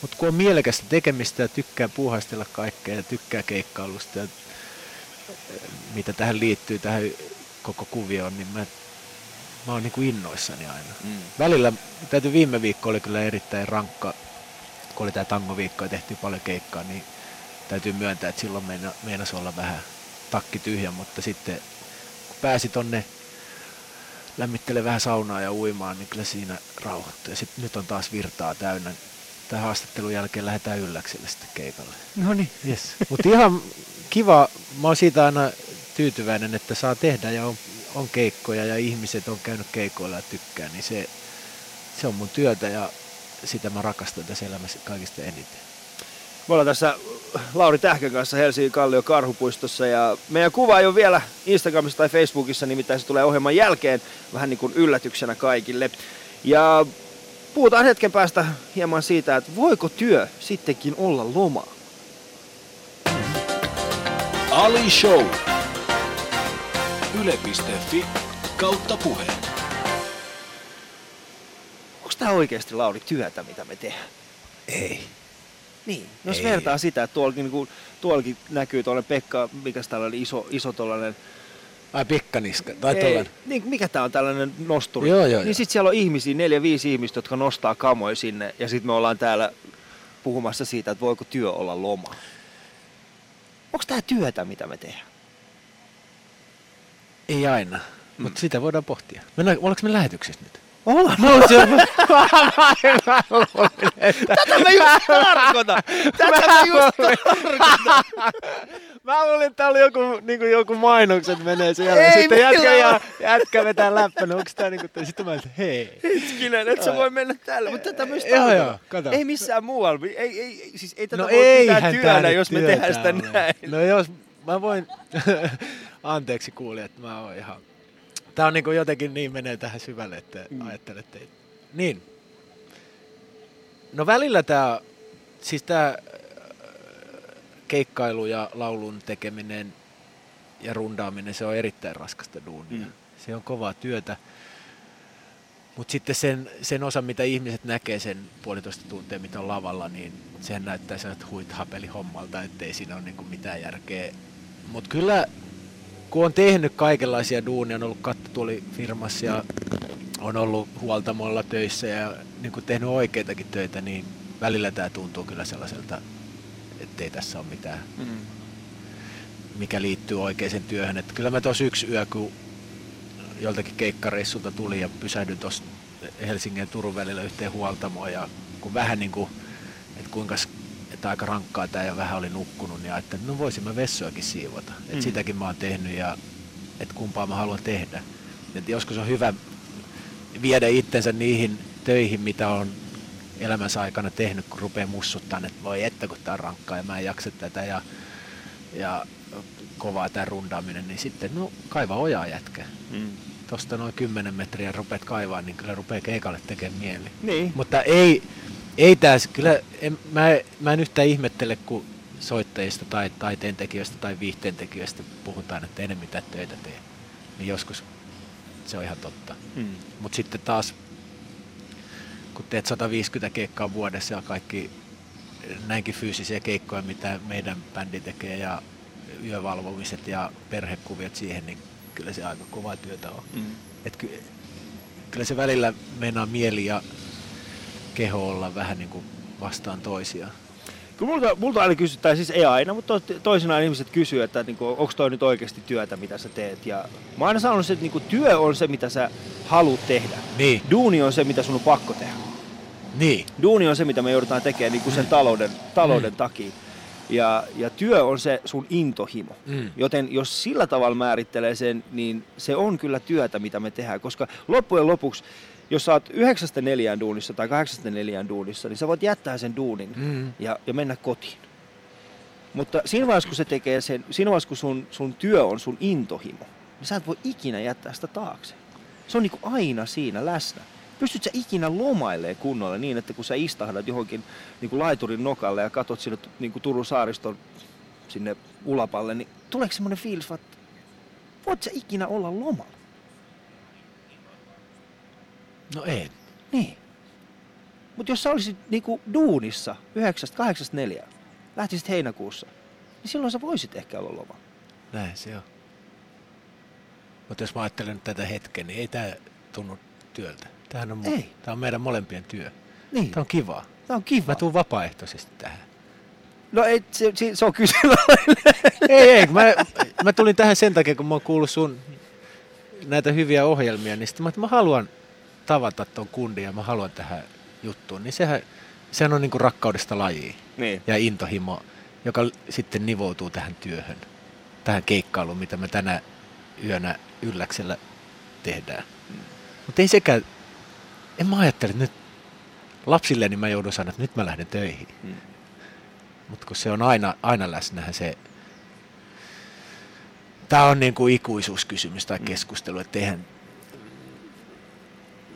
Mutta kun on mielekästä tekemistä ja tykkää puuhastella kaikkea ja tykkää keikkailusta ja eh, mitä tähän liittyy, tähän koko kuvioon, niin mä, mä oon niinku innoissani aina. Mm. Välillä, täytyy viime viikko oli kyllä erittäin rankka, kun oli tää tangoviikko ja tehtiin paljon keikkaa, niin täytyy myöntää, että silloin meina, meinasi olla vähän takki tyhjä, mutta sitten kun pääsi tonne lämmittelee vähän saunaa ja uimaan, niin kyllä siinä rauhoittui. Ja sitten nyt on taas virtaa täynnä. Tämän haastattelun jälkeen lähdetään ylläkselle sitten keikalle. No niin. Yes. [LAUGHS] Mutta ihan kiva, mä oon siitä aina tyytyväinen, että saa tehdä ja on, on keikkoja ja ihmiset on käynyt keikoilla ja tykkää, niin se, se on mun työtä ja sitä mä rakastan tässä elämässä kaikista eniten. Me ollaan tässä Lauri Tähkän kanssa Helsingin Kallio Karhupuistossa ja meidän kuva ei ole vielä Instagramissa tai Facebookissa, nimittäin se tulee ohjelman jälkeen vähän niin kuin yllätyksenä kaikille. Ja puhutaan hetken päästä hieman siitä, että voiko työ sittenkin olla loma? Ali Show. Yle.fi kautta puhe. Onko tämä oikeasti Lauri työtä, mitä me tehdään? Ei. Niin. Jos Ei. vertaa sitä, että tuollakin, niin kuin, tuollakin näkyy tuollainen Pekka, mikä tällainen iso, iso tuollainen Ai pikkaniska, tai Ei, niin, mikä tää on tällainen nosturi? Joo, joo, niin joo. sit siellä on ihmisiä, neljä, viisi ihmistä, jotka nostaa kamoja sinne. Ja sitten me ollaan täällä puhumassa siitä, että voiko työ olla loma. Onko tää työtä, mitä me tehdään? Ei aina, Mm. mutta sitä voidaan pohtia. Mennään, ollaanko me lähetyksessä nyt? Ollaan. Mä luulin, Tätä mä just tarkoitan! Tätä mä just tarkoitan! Mä luulin, että tää oli joku, niinku joku mainokset menee siellä. Ei Sitten jätkä, ja, jätkä vetää läppänä. Onks tää niinku, sitten mä että hei. Hetkinen, et sä voi mennä tällä, mutta tätä myös Joo, tarkoitan. joo, kato. Ei missään muualla. Ei, ei, ei, siis ei tätä No voi pitää työnä, jos me tehdään sitä näin. No jos, mä voin, [LAUGHS] anteeksi kuulijat, että mä oon ihan, tää on niinku jotenkin niin menee tähän syvälle, että Mm. ajattelette, niin. No välillä tää, siis tää äh, keikkailu ja laulun tekeminen ja rundaaminen, se on erittäin raskasta duunia. Mm. Se on kovaa työtä. Mutta sitten sen, sen osa, mitä ihmiset näkee sen puolitoista tuntia, mitä on lavalla, niin sehän näyttää sellaiset huit hapeli hommalta, ettei siinä ole niinku mitään järkeä. Mutta kyllä, kun on tehnyt kaikenlaisia duunia, on ollut kattotuolifirmassa ja on ollut huoltamolla töissä ja niin kuin tehnyt oikeitakin töitä, niin välillä tämä tuntuu kyllä sellaiselta, ettei tässä ole mitään, mm. mikä liittyy oikeaan työhön. Että kyllä mä tuossa yksi yö, kun joltakin keikkareissulta tuli ja pysähdyin tuossa Helsingin ja Turun välillä yhteen huoltamoon ja kun vähän niin kuin, että kuinka että aika rankkaa tämä ja vähän oli nukkunut, niin ajattelin, että no voisin mä vessoakin siivota. Mm. Että sitäkin mä oon tehnyt ja että kumpaa mä haluan tehdä. Että joskus on hyvä viedä itsensä niihin töihin, mitä on elämänsä aikana tehnyt, kun rupeaa mussuttaa, että voi että kun tää on rankkaa ja mä en jaksa tätä ja, ja kovaa tämä rundaaminen, niin sitten no kaiva ojaa jätkä. Mm. Tuosta noin 10 metriä rupeat kaivaa, niin kyllä rupeaa keikalle tekemään mieli. Niin. Mutta ei, ei tässä, kyllä en, mä, mä en yhtään ihmettele, kun soittajista tai taiteentekijöistä tai viihteentekijöistä puhutaan, että enemmän mitään töitä tee. Niin joskus se on ihan totta. Mm. Mutta sitten taas, kun teet 150 keikkaa vuodessa ja kaikki näinkin fyysisiä keikkoja, mitä meidän bändi tekee ja yövalvomiset ja perhekuviot siihen, niin kyllä se aika kovaa työtä on. Mm. Et ky, kyllä se välillä meinaa mieli ja keho olla vähän niin kuin vastaan toisiaan. Kun multa, multa aina kysytään, siis ei aina, mutta toisinaan ihmiset kysyy, että niin onko toi nyt oikeasti työtä, mitä sä teet. Ja mä aina sanonut, että niin kuin, työ on se, mitä sä haluat tehdä. Niin. Duuni on se, mitä sun on pakko tehdä. Niin. Duuni on se, mitä me joudutaan tekemään niin kuin sen talouden, talouden mm. takia. Ja, ja työ on se sun intohimo. Mm. Joten jos sillä tavalla määrittelee sen, niin se on kyllä työtä, mitä me tehdään. Koska loppujen lopuksi jos sä oot yhdeksästä neljään duunissa tai kahdeksasta neljään duunissa, niin sä voit jättää sen duunin mm. ja, ja mennä kotiin. Mutta siinä vaiheessa, kun se tekee sen, siinä vaiheessa, kun sun, sun työ on sun intohimo, niin sä et voi ikinä jättää sitä taakse. Se on niin aina siinä läsnä. Pystyt sä ikinä lomailemaan kunnolla niin, että kun sä istahdat johonkin niin kuin laiturin nokalle ja katot sinne niin kuin Turun saariston sinne ulapalle, niin tuleeko semmoinen fiilis, että voit sä ikinä olla lomalla? No ei. Niin. Mutta jos sä olisit niinku duunissa 9-8-4, lähtisit heinäkuussa, niin silloin sä voisit ehkä olla loma. Näin se on. Mutta jos mä ajattelen tätä hetkeä, niin ei tämä tunnu työltä. Tämähän on, ei. Tämä on meidän molempien työ. Niin. Tämä on kiva. Tämä on kiva. Mä tuun vapaaehtoisesti tähän. No ei, se, se, se on kysymys. [LAUGHS] ei, ei. Mä, mä tulin tähän sen takia, kun mä oon kuullut sun näitä hyviä ohjelmia, niin sitten mä, mä haluan tavata tuon kundin ja mä haluan tähän juttuun, niin sehän, sehän on niin kuin rakkaudesta lajiin niin. ja intohimo, joka sitten nivoutuu tähän työhön, tähän keikkailuun, mitä me tänä yönä ylläksellä tehdään. Mm. Mutta ei sekään, en mä ajattele, että nyt lapsilleni mä joudun sanoa, että nyt mä lähden töihin. Mm. Mutta kun se on aina, aina läsnä se, tämä on niin kuin ikuisuuskysymys tai mm. keskustelu, että eihän,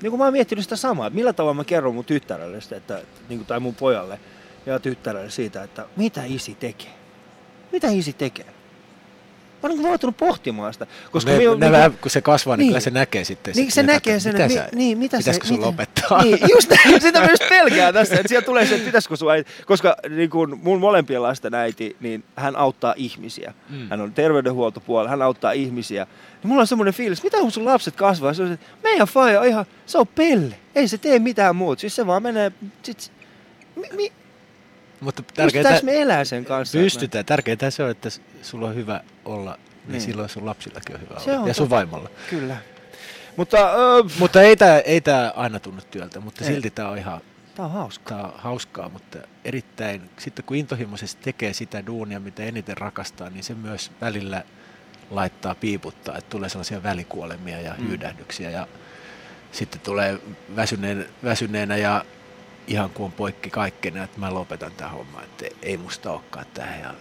niin kuin mä oon miettinyt sitä samaa, että millä tavalla mä kerron mun tyttärelle sitä, että, niin kuin, tai mun pojalle ja tyttärelle siitä, että mitä isi tekee. Mitä isi tekee? Mä oon niin pohtimaan sitä. Koska me, me, ne niin, vähän, kun se kasvaa, niin, niin kyllä se näkee sitten. Niin, se näkee sen, mitä mi, sä, niin, mitä pitäisikö se, sun lopettaa? Niin, just [LAUGHS] sitä myös pelkää tässä, että siellä tulee se, että pitäisikö sun äiti, koska niin kun mun molempien lasten äiti, niin hän auttaa ihmisiä. Mm. Hän on terveydenhuoltopuolella, hän auttaa ihmisiä. Niin mulla on semmoinen fiilis, mitä kun sun lapset kasvaa? Se on, että meidän faija on ihan, se on pelle. Ei se tee mitään muuta. Siis se vaan menee, sit, mi, mi, mutta tärkeintä, me elää sen kanssa? Pystytään. Tärkeintä se on, että sulla on hyvä olla niin, niin silloin sun lapsillakin on hyvä se olla. On ja sun vaimolla. Kyllä. Mutta, öö, mutta ei tämä ei tää aina tunnu työltä, mutta ei. silti tämä on ihan Tämä on hauskaa. Tämä on hauskaa, mutta erittäin, sitten kun intohimoisesti tekee sitä duunia, mitä eniten rakastaa, niin se myös välillä laittaa piiputtaa, että tulee sellaisia välikuolemia ja mm. hyydähdyksiä ja sitten tulee väsyneen, väsyneenä ja ihan kuin on poikki kaikkena, että mä lopetan tämän homman, että ei musta olekaan tähän ja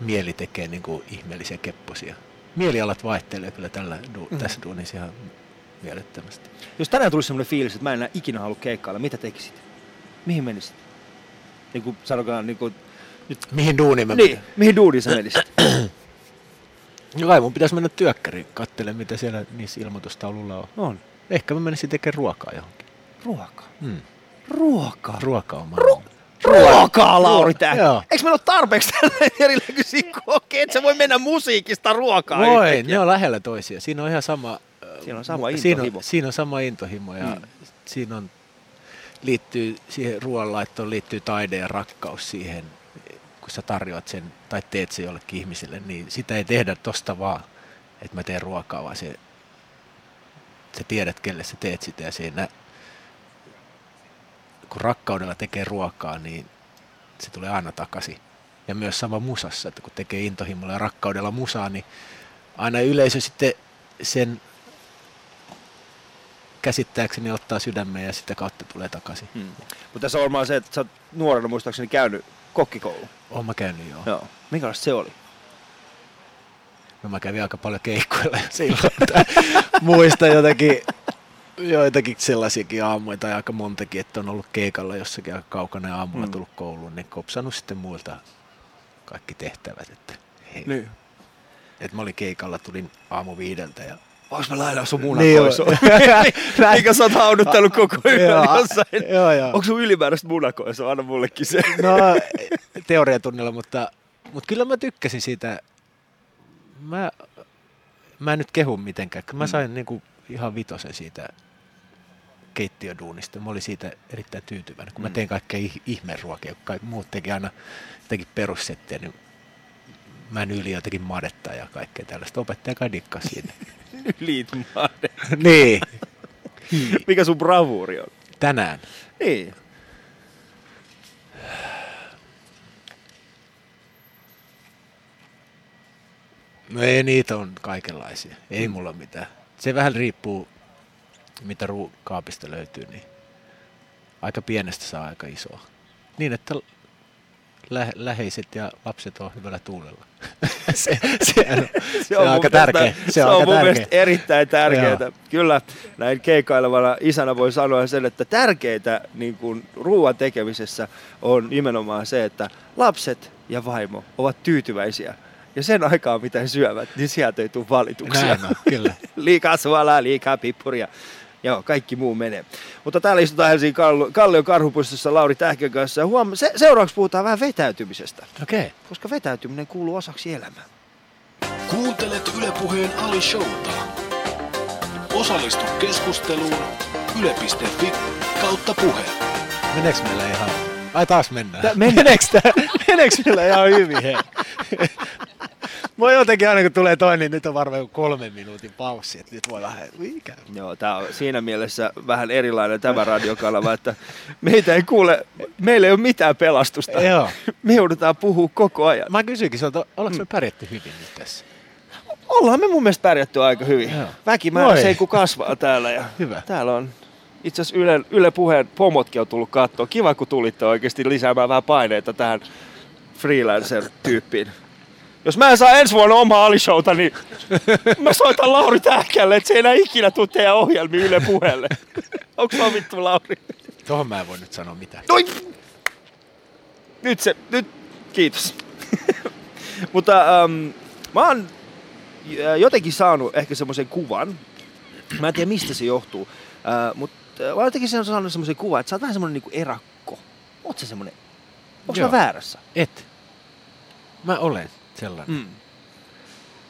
mieli tekee niin kuin ihmeellisiä kepposia. Mielialat vaihtelee kyllä tällä, du- mm. tässä duunissa ihan mielettömästi. Jos tänään tulisi sellainen fiilis, että mä en enää ikinä halua keikkailla, mitä tekisit? Mihin menisit? Niin kuin sanotaan, niin kuin, Mihin duuniin mä Niin, mihin duuniin sä menisit? No kai mun pitäisi mennä työkkäriin katselemaan, mitä siellä niissä ilmoitustaululla on. On. Ehkä mä menisin tekemään ruokaa johonkin. Ruokaa. Hmm. Ruokaa. Ruoka on Ru- ruokaa, Lauri Tähkä. Joo. Eikö meillä ole tarpeeksi tällainen erilaisia Okei, että sä voi mennä musiikista ruokaa Voi, yhtäkkiä. ne on lähellä toisia. Siinä on ihan sama... Siinä on sama siinä intohimo. on, siinä on sama intohimo ja Mm. siinä on, liittyy siihen ruoanlaittoon liittyy taide ja rakkaus siihen, kun sä tarjoat sen tai teet sen jollekin ihmiselle, niin sitä ei tehdä tosta vaan, että mä teen ruokaa, vaan se, sä tiedät, kelle sä teet sitä ja siinä, kun rakkaudella tekee ruokaa, niin se tulee aina takaisin. Ja myös sama musassa, että kun tekee intohimolla ja rakkaudella musaa, niin aina yleisö sitten sen käsittääkseni ottaa sydämeen ja sitä kautta tulee takaisin. Hmm. Mutta tässä on varmaan se, että sä oot nuorena muistaakseni käynyt kokkikoulu. Oon mä käynyt joo. Joo. Minkälaista se oli? No mä kävin aika paljon keikkoilla silloin. että [LAUGHS] Muistan jotakin, joitakin sellaisiakin aamuja tai aika montakin, että on ollut keikalla jossakin aika kaukana ja aamulla Mm. tullut kouluun, niin kopsannut sitten muilta kaikki tehtävät. Että, hei. Niin. että mä olin keikalla, tulin aamu viideltä ja Voinko mä lainaa sun Niin munakoisoa? joo. [LAUGHS] Mikä sä oot hauduttanut koko yön jossain? joo, joo. Onko sun ylimääräistä munakoisoa? Anna mullekin se. No teoriatunnilla, mutta, mutta kyllä mä tykkäsin siitä. Mä, mä en nyt kehu mitenkään. Mä sain niinku ihan vitosen siitä keittiöduunista. Mä olin siitä erittäin tyytyväinen, kun mä Mm. tein kaikkea ih- ihmeruokia. kun Kaikki muut teki aina jotenkin perussettiä, niin mä en yli jotenkin madetta ja kaikkea tällaista. Opettaja kai dikkaa siitä. [LAUGHS] Liitmaade. niin, [LAUGHS] Mikä sun bravuuri on? tänään. Niin. No ei niitä on kaikenlaisia. Ei mulla ole mitään. Se vähän riippuu, mitä ruukaapista löytyy, niin aika pienestä saa aika isoa. Niin, että lä- läheiset ja lapset on hyvällä tuulella. [LAUGHS] se, se, on, se, on, aika tärkeä. Se, on, on aika mun tärkeä. mielestä erittäin tärkeää. Kyllä näin keikailevana isänä voi sanoa sen, että tärkeintä niin kuin ruoan tekemisessä on nimenomaan se, että lapset ja vaimo ovat tyytyväisiä. Ja sen aikaa, mitä he syövät, niin sieltä ei tule valituksia. Näin on, kyllä. [LAUGHS] liikaa suolaa, liikaa pippuria. Joo, kaikki muu menee. Mutta täällä istutaan Helsingin Kallo- Kallion karhupuistossa Lauri Tähkön kanssa. Ja huom- se, seuraavaksi puhutaan vähän vetäytymisestä, Okei. Okay. koska vetäytyminen kuuluu osaksi elämää. Kuuntelet Ylepuheen Ali Showta. Osallistu keskusteluun yle.fi kautta puhe. Meneekö meillä ihan... Ai taas mennään. Tää-. Meneekö, tää, meneekö meillä ihan hyvin? Hei? [LAUGHS] Mä jotenkin aina kun tulee toinen, niin nyt on varmaan kolmen minuutin paussi, että nyt voi vähän, mikä? Joo, tämä on siinä mielessä vähän erilainen tämä radiokanava, että meitä ei kuule, meillä ei ole mitään pelastusta. Joo. Me joudutaan puhua koko ajan. Mä kysyinkin sinulta, ollaanko me pärjätty hyvin nyt tässä? Ollaan me mun mielestä pärjätty aika hyvin. Joo. Väkimäärä Voi. se ei kun kasvaa täällä. Ja Hyvä. Täällä on itse asiassa Yle, Yle Puheen pomotkin on tullut katsoa. Kiva, kun tulitte oikeasti lisäämään vähän paineita tähän freelancer-tyyppiin. Jos mä en saa ensi vuonna omaa alishowta, niin mä soitan Lauri Tähkälle, että se ei enää ikinä tule teidän ohjelmiin Yle Puheelle. Onko sovittu, Lauri? Tuohon mä en voi nyt sanoa mitään. Noi! Nyt se, nyt, kiitos. [LAUGHS] Mutta ähm, mä oon äh, jotenkin saanut ehkä semmoisen kuvan, mä en tiedä mistä se johtuu, äh, mutta äh, mä oon jotenkin saanut semmoisen kuvan, että sä oot vähän semmoinen niinku erakko. Oot sä semmoinen? Onko mä väärässä? Et. Mä olen sellainen. Mm.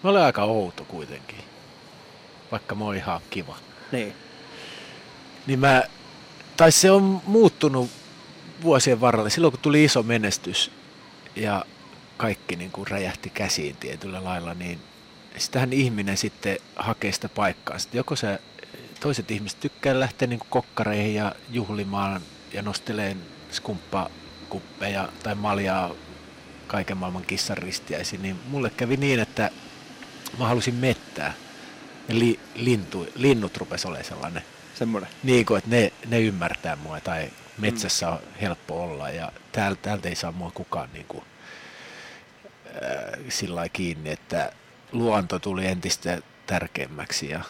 Mä olen aika outo kuitenkin. Vaikka mä oon ihan kiva. Niin. Niin mä, tai se on muuttunut vuosien varrella. Silloin kun tuli iso menestys ja kaikki niin kuin räjähti käsiin tietyllä lailla, niin sitähän ihminen sitten hakee sitä paikkaa. Sitten joko se, toiset ihmiset tykkää lähteä niin kuin kokkareihin ja juhlimaan ja nosteleen skumppakuppeja tai maljaa kaiken maailman kissan ristiäisiin, niin mulle kävi niin, että mä halusin mettää. Ja li, lintu, linnut rupesi olemaan sellainen Semmoinen. niin kuin, että ne, ne ymmärtää mua tai metsässä on helppo olla ja täältä, täältä ei saa mua kukaan niin kuin, äh, sillä kiinni, että luonto tuli entistä tärkeämmäksi ja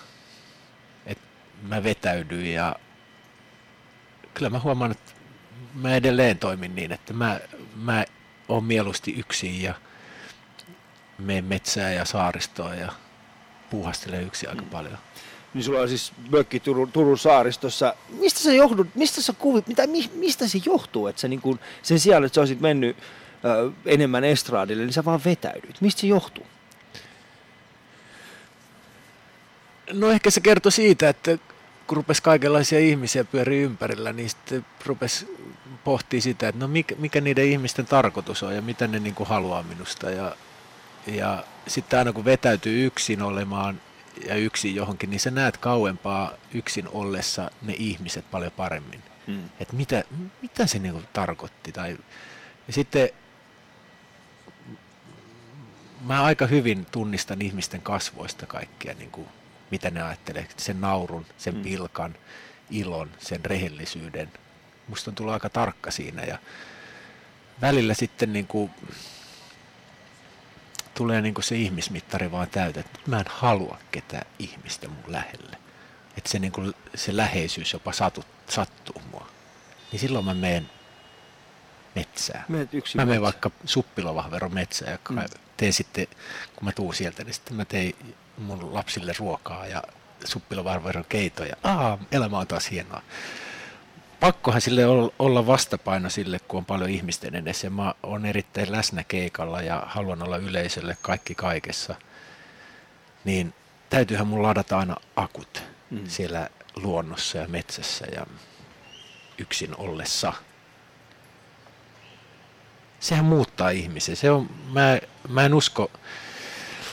että mä vetäydyin ja kyllä mä huomaan, että mä edelleen toimin niin, että mä, mä on mieluusti yksin ja menen metsään ja saaristoon ja puuhastelen yksin aika paljon. Niin sulla on siis mökki Turun, Turun saaristossa. Mistä se johdut, mistä sä kuvit, mitä, mi, mistä se johtuu, että sä niin kun, sen sijaan, että sä olisit mennyt ö, enemmän estraadille, niin sä vaan vetäydyit. Mistä se johtuu? No ehkä se kertoi siitä, että kun rupesi kaikenlaisia ihmisiä pyörii ympärillä, niin sitten rupesi pohtii sitä, että no mikä, mikä niiden ihmisten tarkoitus on ja mitä ne niin kuin haluaa minusta. Ja, ja sitten aina kun vetäytyy yksin olemaan ja yksin johonkin, niin sä näet kauempaa yksin ollessa ne ihmiset paljon paremmin. Hmm. Että mitä, mitä se niin kuin tarkoitti. Tai, ja sitten mä aika hyvin tunnistan ihmisten kasvoista kaikkia, niin kuin, mitä ne ajattelee. Sen naurun, sen hmm. pilkan, ilon, sen rehellisyyden. Musta on tullut aika tarkka siinä ja välillä sitten niin kuin, tulee niin kuin se ihmismittari vaan täytä, että mä en halua ketään ihmistä mun lähelle. Että se, niin kuin, se läheisyys jopa satu, sattuu mua. Niin silloin mä menen metsään. yksin mä menen vaikka suppilovahveron metsään ja mm. teen sitten, kun mä tuun sieltä, niin sitten mä tein mun lapsille ruokaa ja suppilovahveron keitoja. Aa, elämä on taas hienoa pakkohan sille olla vastapaino sille, kun on paljon ihmisten edessä. Mä oon erittäin läsnä keikalla ja haluan olla yleisölle kaikki kaikessa. Niin täytyyhän mun ladata aina akut mm. siellä luonnossa ja metsässä ja yksin ollessa. Sehän muuttaa ihmisen. Se on, mä, mä en usko,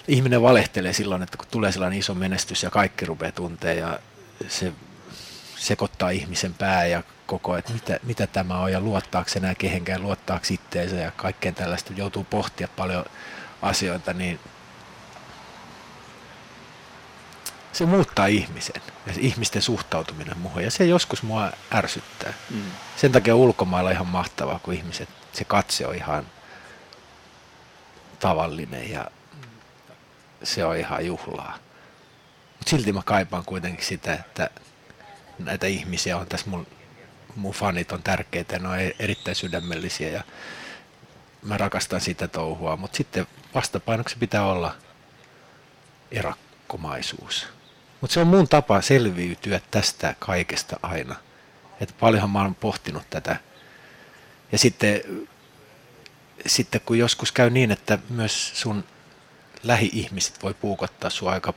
ihminen valehtelee silloin, että kun tulee sellainen iso menestys ja kaikki rupeaa tuntea ja se sekoittaa ihmisen pää ja koko, että mitä, mitä tämä on ja luottaako enää kehenkään, luottaako itteensä ja kaikkeen tällaista, joutuu pohtia paljon asioita, niin se muuttaa ihmisen ja se ihmisten suhtautuminen muuhun ja se joskus mua ärsyttää. Mm. Sen takia ulkomailla on ihan mahtavaa, kun ihmiset, se katse on ihan tavallinen ja se on ihan juhlaa. Mutta silti mä kaipaan kuitenkin sitä, että näitä ihmisiä on tässä mun mun fanit on tärkeitä, ne on e- erittäin sydämellisiä ja mä rakastan sitä touhua, mutta sitten vastapainoksi pitää olla erakkomaisuus. Mutta se on mun tapa selviytyä tästä kaikesta aina. Että paljonhan mä oon pohtinut tätä. Ja sitten, sitten kun joskus käy niin, että myös sun lähi-ihmiset voi puukottaa sua aika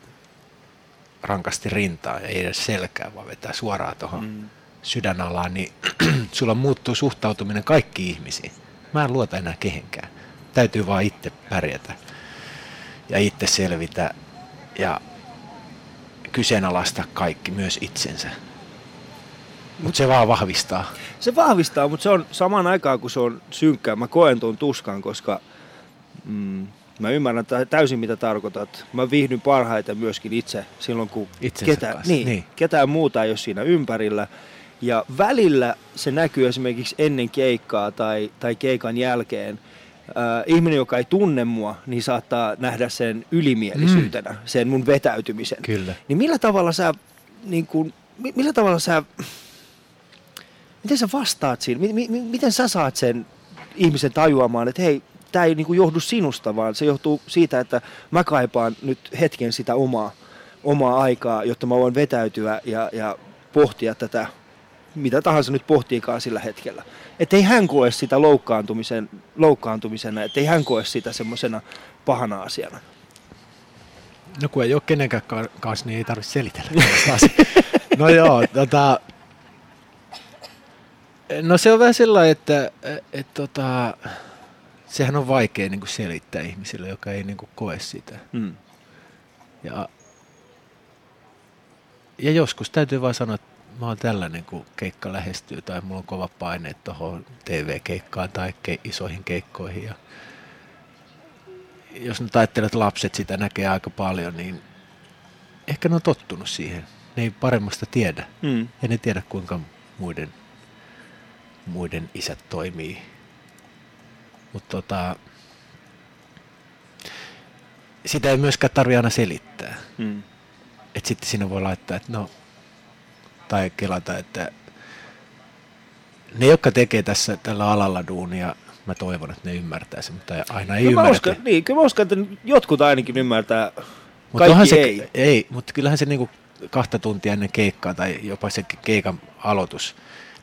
rankasti rintaa ja ei edes selkää, vaan vetää suoraan tuohon mm sydänalaan, niin [CLEARS THROAT] sulla muuttuu suhtautuminen kaikki ihmisiin. Mä en luota enää kehenkään. Täytyy vaan itse pärjätä ja itse selvitä ja kyseenalaista kaikki, myös itsensä. Mutta se vaan vahvistaa. Se vahvistaa, mutta se on samaan aikaan, kun se on synkkää. Mä koen tuon tuskan, koska mm, mä ymmärrän täysin, mitä tarkoitat. Mä viihdyn parhaiten myöskin itse silloin, kun ketään, niin, niin. ketään muuta ei ole siinä ympärillä. Ja välillä se näkyy esimerkiksi ennen keikkaa tai, tai keikan jälkeen. Äh, ihminen, joka ei tunne mua, niin saattaa nähdä sen ylimielisyytenä, mm. sen mun vetäytymisen. Kyllä. Niin millä tavalla sä, niin kun, millä tavalla sä, miten sä vastaat siinä? M- miten sä saat sen ihmisen tajuamaan, että hei, tämä ei niin johdu sinusta, vaan se johtuu siitä, että mä kaipaan nyt hetken sitä omaa, omaa aikaa, jotta mä voin vetäytyä ja, ja pohtia tätä mitä tahansa nyt pohtiikaan sillä hetkellä. Että ei hän koe sitä loukkaantumisen, loukkaantumisena, että ei hän koe sitä semmoisena pahana asiana. No kun ei ole kenenkään kanssa, niin ei tarvitse selitellä. [LAUGHS] no joo, tota, no se on vähän sellainen, että et, tota, sehän on vaikea niin kuin selittää ihmisille, joka ei niin kuin koe sitä. Hmm. Ja, ja joskus täytyy vain sanoa, että mä oon tällainen, kun keikka lähestyy tai mulla on kova paine tuohon TV-keikkaan tai ke- isoihin keikkoihin. Ja jos nyt ajattelet, että lapset sitä näkee aika paljon, niin ehkä ne on tottunut siihen. Ne ei paremmasta tiedä. Mm. Ja ne tiedä, kuinka muiden, muiden isät toimii. Mutta tota, sitä ei myöskään tarvitse aina selittää. Mm. Että sitten siinä voi laittaa, että no tai kelata, että ne, jotka tekee tässä tällä alalla duunia mä toivon, että ne ymmärtää sen, mutta aina ei ymmärrä. uskon, niin, kyllä mä uskon, että jotkut ainakin ymmärtää. Mutta Kaikki se, ei. ei. mutta kyllähän se niinku kahta tuntia ennen keikkaa tai jopa se keikan aloitus,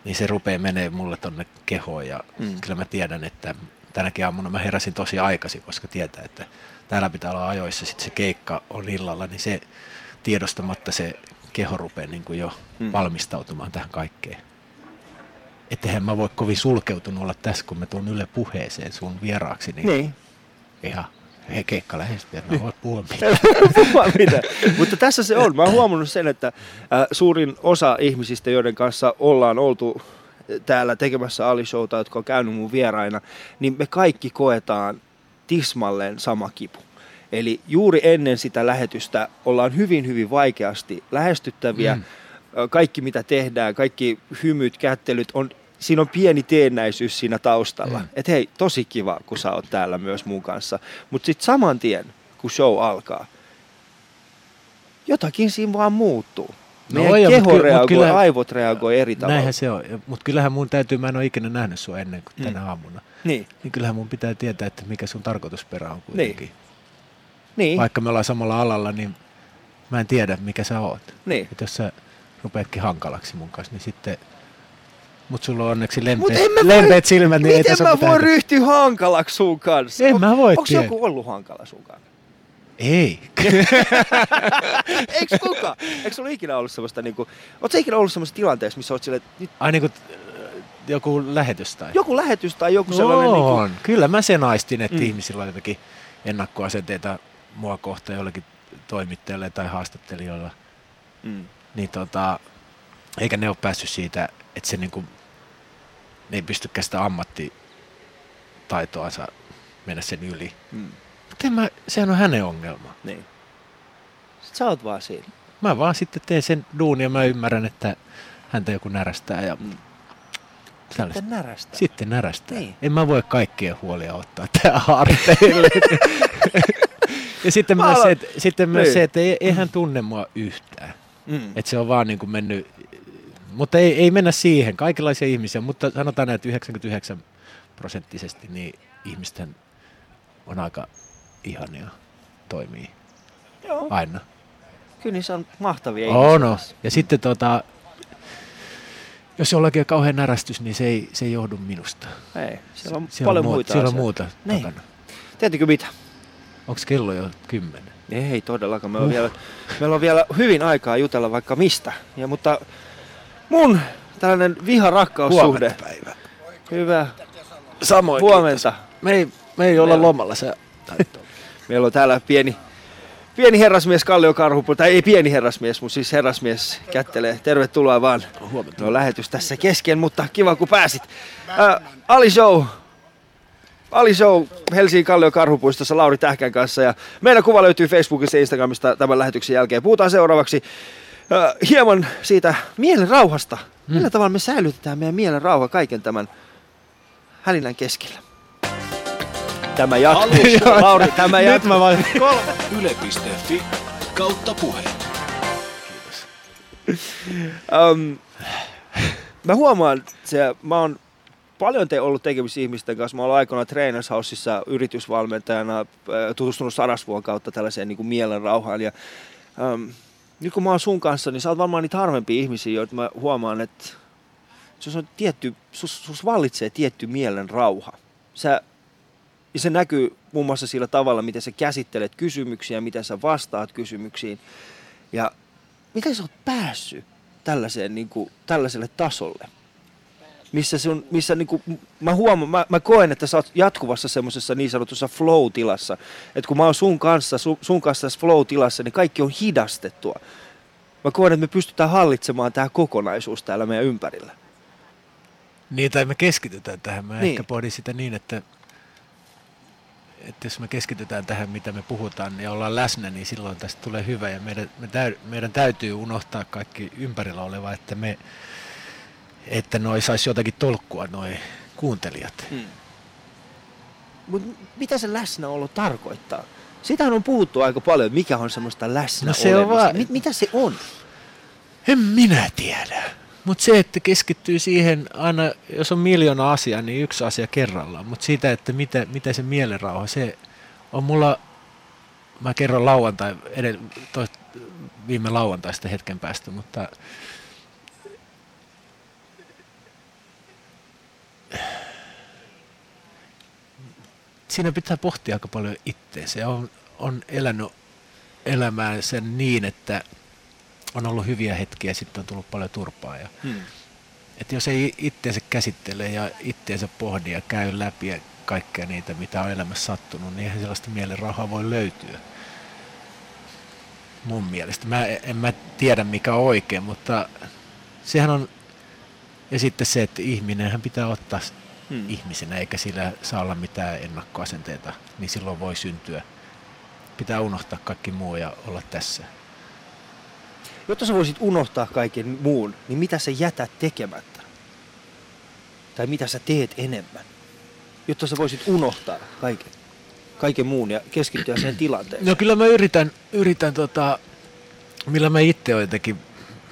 niin se rupeaa menee mulle tonne kehoon ja mm. kyllä mä tiedän, että tänäkin aamuna mä heräsin tosi aikaisin, koska tietää, että täällä pitää olla ajoissa, sitten se keikka on illalla, niin se tiedostamatta se keho rupeaa niin kuin jo Mm. mm. valmistautumaan tähän kaikkeen. Ettehän mä voi kovin sulkeutunut olla tässä, kun mä tuun Yle puheeseen sun vieraaksi, niin, Niin. ihan he keikka lähestyy, mä voin puhua [LAUGHS] mitä. Puhua mitä. Mutta tässä se on. Mä oon huomannut sen, että äh, suurin osa ihmisistä, joiden kanssa ollaan oltu täällä tekemässä Ali-showta, jotka on käynyt mun vieraina, niin me kaikki koetaan tismalleen sama kipu. Eli juuri ennen sitä lähetystä ollaan hyvin, hyvin vaikeasti lähestyttäviä. Mm. Mm. Kaikki mitä tehdään, kaikki hymyt, kättelyt, on, siinä on pieni teennäisyys siinä taustalla. Mm. Mm. Että hei, tosi kiva, kun sä oot täällä myös mun kanssa. Mutta sitten saman tien, kun show alkaa, jotakin siinä vaan muuttuu. No Meidän ja keho mut ky- mut reagoi, kyllä- aivot reagoi eri tavalla. Näinhän se on, mutta kyllähän mun täytyy, mä en ole ikinä nähnyt sua ennen kuin Mm. tänä aamuna. Niin, Niin kyllähän mun pitää tietää, että mikä sun tarkoitusperä on kuitenkin. niin, Vaikka me ollaan samalla alalla, niin mä en tiedä, mikä sä oot. niin. Et jos sä rupeatkin hankalaksi mun kanssa, niin sitten... Mut sulla on onneksi Mut lempeät, en mä voi- lempeät silmät, niin ei Miten tässä mä voin ryhtyä hankalaksi sun kanssa? En mä voi Onko joku ollut hankala sun kanssa? Ei. [LAUGHS] Eikö kuka? Eikö sulla ikinä ollut semmoista niinku... Oot sä ikinä ollut semmoisessa tilanteessa, missä oot silleen, nyt Ai niinku äh, joku lähetys tai... joku lähetys tai joku no sellainen niinku... on. Kyllä mä sen aistin, että Mm. mm. ihmisillä on jotakin ennakkoasenteita mua kohtaan jollakin toimittajalle tai haastattelijoilla. Mm. Niin tota, eikä ne ole päässyt siitä, että se niinku, ne ei pystykään sitä ammattitaitoansa mennä sen yli. Mm. Mutta mä, sehän on hänen ongelma. Niin. Sä oot vaan siinä. Mä vaan sitten teen sen duunin ja mä ymmärrän, että häntä joku närästää ja Mm. tällaista. Sitten närästä. Sitten närästää. Niin. En mä voi kaikkia huolia ottaa tähän harteille. [LAUGHS] ja sitten Mä myös, alan- se, että, sitten myös Niin. se, että ei, hän tunne mua yhtään. Mm. Että se on vaan niin kuin mennyt, mutta ei, ei mennä siihen, kaikenlaisia ihmisiä, mutta sanotaan näin, että 99 prosenttisesti niin ihmisten on aika ihania toimii Joo, aina. kyllä niissä on mahtavia On, no. ihmisiä. Ja sitten tota, jos jollakin on kauhean närästys, niin se ei, se ei johdu minusta. Ei, siellä on siellä paljon on, muita Siellä on muuta Niin. takana. Tiedätkö mitä? Onko kello jo kymmenen? Ei todellakaan. Meillä on, Uh. vielä, meillä on vielä hyvin aikaa jutella vaikka mistä. Ja, mutta mun tällainen viha-rakkaussuhde. päivä. Hyvä. Samoin. Huomenta. Me ei, me ei olla Meillä- lomalla. Sä, [LAUGHS] Meillä on täällä pieni, pieni herrasmies Kallio Karhupu, tai ei pieni herrasmies, mutta siis herrasmies kättelee. Tervetuloa vaan. huomenta. No lähetys tässä kesken, mutta kiva kun pääsit. Ää, Ali Show. Ali Show Helsingin Kallio Karhupuistossa Lauri Tähkän kanssa ja meidän kuva löytyy Facebookista ja Instagramista tämän lähetyksen jälkeen. Puhutaan seuraavaksi ää, hieman siitä mielen rauhasta. Mm. Millä tavalla me säilytetään meidän mielen rauha kaiken tämän hälinän keskellä? Tämä jatkuu. [LAUGHS] Lauri, tämä Nyt jatkuu. mä vaan... Yle.fi kautta puhe. Um, mä huomaan, se, mä oon paljon te ollut tekemisissä ihmisten kanssa. Mä oon aikoinaan Trainers Houseissa yritysvalmentajana äh, tutustunut Sarasvuon kautta tällaiseen niin kuin mielenrauhaan. Ja, um, nyt kun mä oon sun kanssa, niin sä oot varmaan niitä harvempia ihmisiä, joita mä huomaan, että sus, on tietty, sus, sus vallitsee tietty mielen rauha. Sä, ja se näkyy muun muassa sillä tavalla, miten sä käsittelet kysymyksiä, miten sä vastaat kysymyksiin. Ja miten sä oot päässyt tällaiseen, niin kuin, tällaiselle tasolle? Missä, sun, missä niin kuin, mä huomaan, mä, mä koen, että sä oot jatkuvassa semmoisessa niin sanotussa flow-tilassa. Että kun mä oon sun kanssa, sun, sun kanssa tässä flow-tilassa, niin kaikki on hidastettua. Mä koen, että me pystytään hallitsemaan tämä kokonaisuus täällä meidän ympärillä. Niin, tai me keskitytään tähän. Mä Niin. niin. ehkä pohdin sitä niin, että, että jos me keskitytään tähän, mitä me puhutaan, ja ollaan läsnä, niin silloin tästä tulee hyvä. Ja meidän, me täy, meidän täytyy unohtaa kaikki ympärillä oleva, että me että noi saisi jotakin tolkkua, noi kuuntelijat. Hmm. Mutta mitä se läsnäolo tarkoittaa? Sitähän on puhuttu aika paljon, mikä on semmoista läsnä No se on vaan- Mit, mitä se on? En minä tiedä. Mutta se, että keskittyy siihen aina, jos on miljoona asiaa, niin yksi asia kerrallaan. Mutta siitä, että mitä, mitä se mielenrauha, se on mulla, mä kerron lauantai, edell, toist, viime lauantaista hetken päästä, mutta siinä pitää pohtia aika paljon itteensä. Ja on, on elänyt elämää sen niin, että on ollut hyviä hetkiä ja sitten on tullut paljon turpaa. Ja, hmm. että jos ei itteensä käsittele ja itteensä pohdi ja käy läpi ja kaikkea niitä, mitä on elämässä sattunut, niin eihän sellaista mielen rahaa voi löytyä. Mun mielestä. Mä en mä tiedä mikä on oikein, mutta sehän on, ja sitten se, että ihminenhän pitää ottaa hmm. ihmisenä, eikä sillä saa olla mitään ennakkoasenteita, niin silloin voi syntyä. Pitää unohtaa kaikki muu ja olla tässä. Jotta sä voisit unohtaa kaiken muun, niin mitä sä jätät tekemättä? Tai mitä sä teet enemmän? Jotta sä voisit unohtaa kaiken, kaiken muun ja keskittyä sen tilanteeseen. No kyllä mä yritän, yritän tota, millä mä itse olen jotenkin,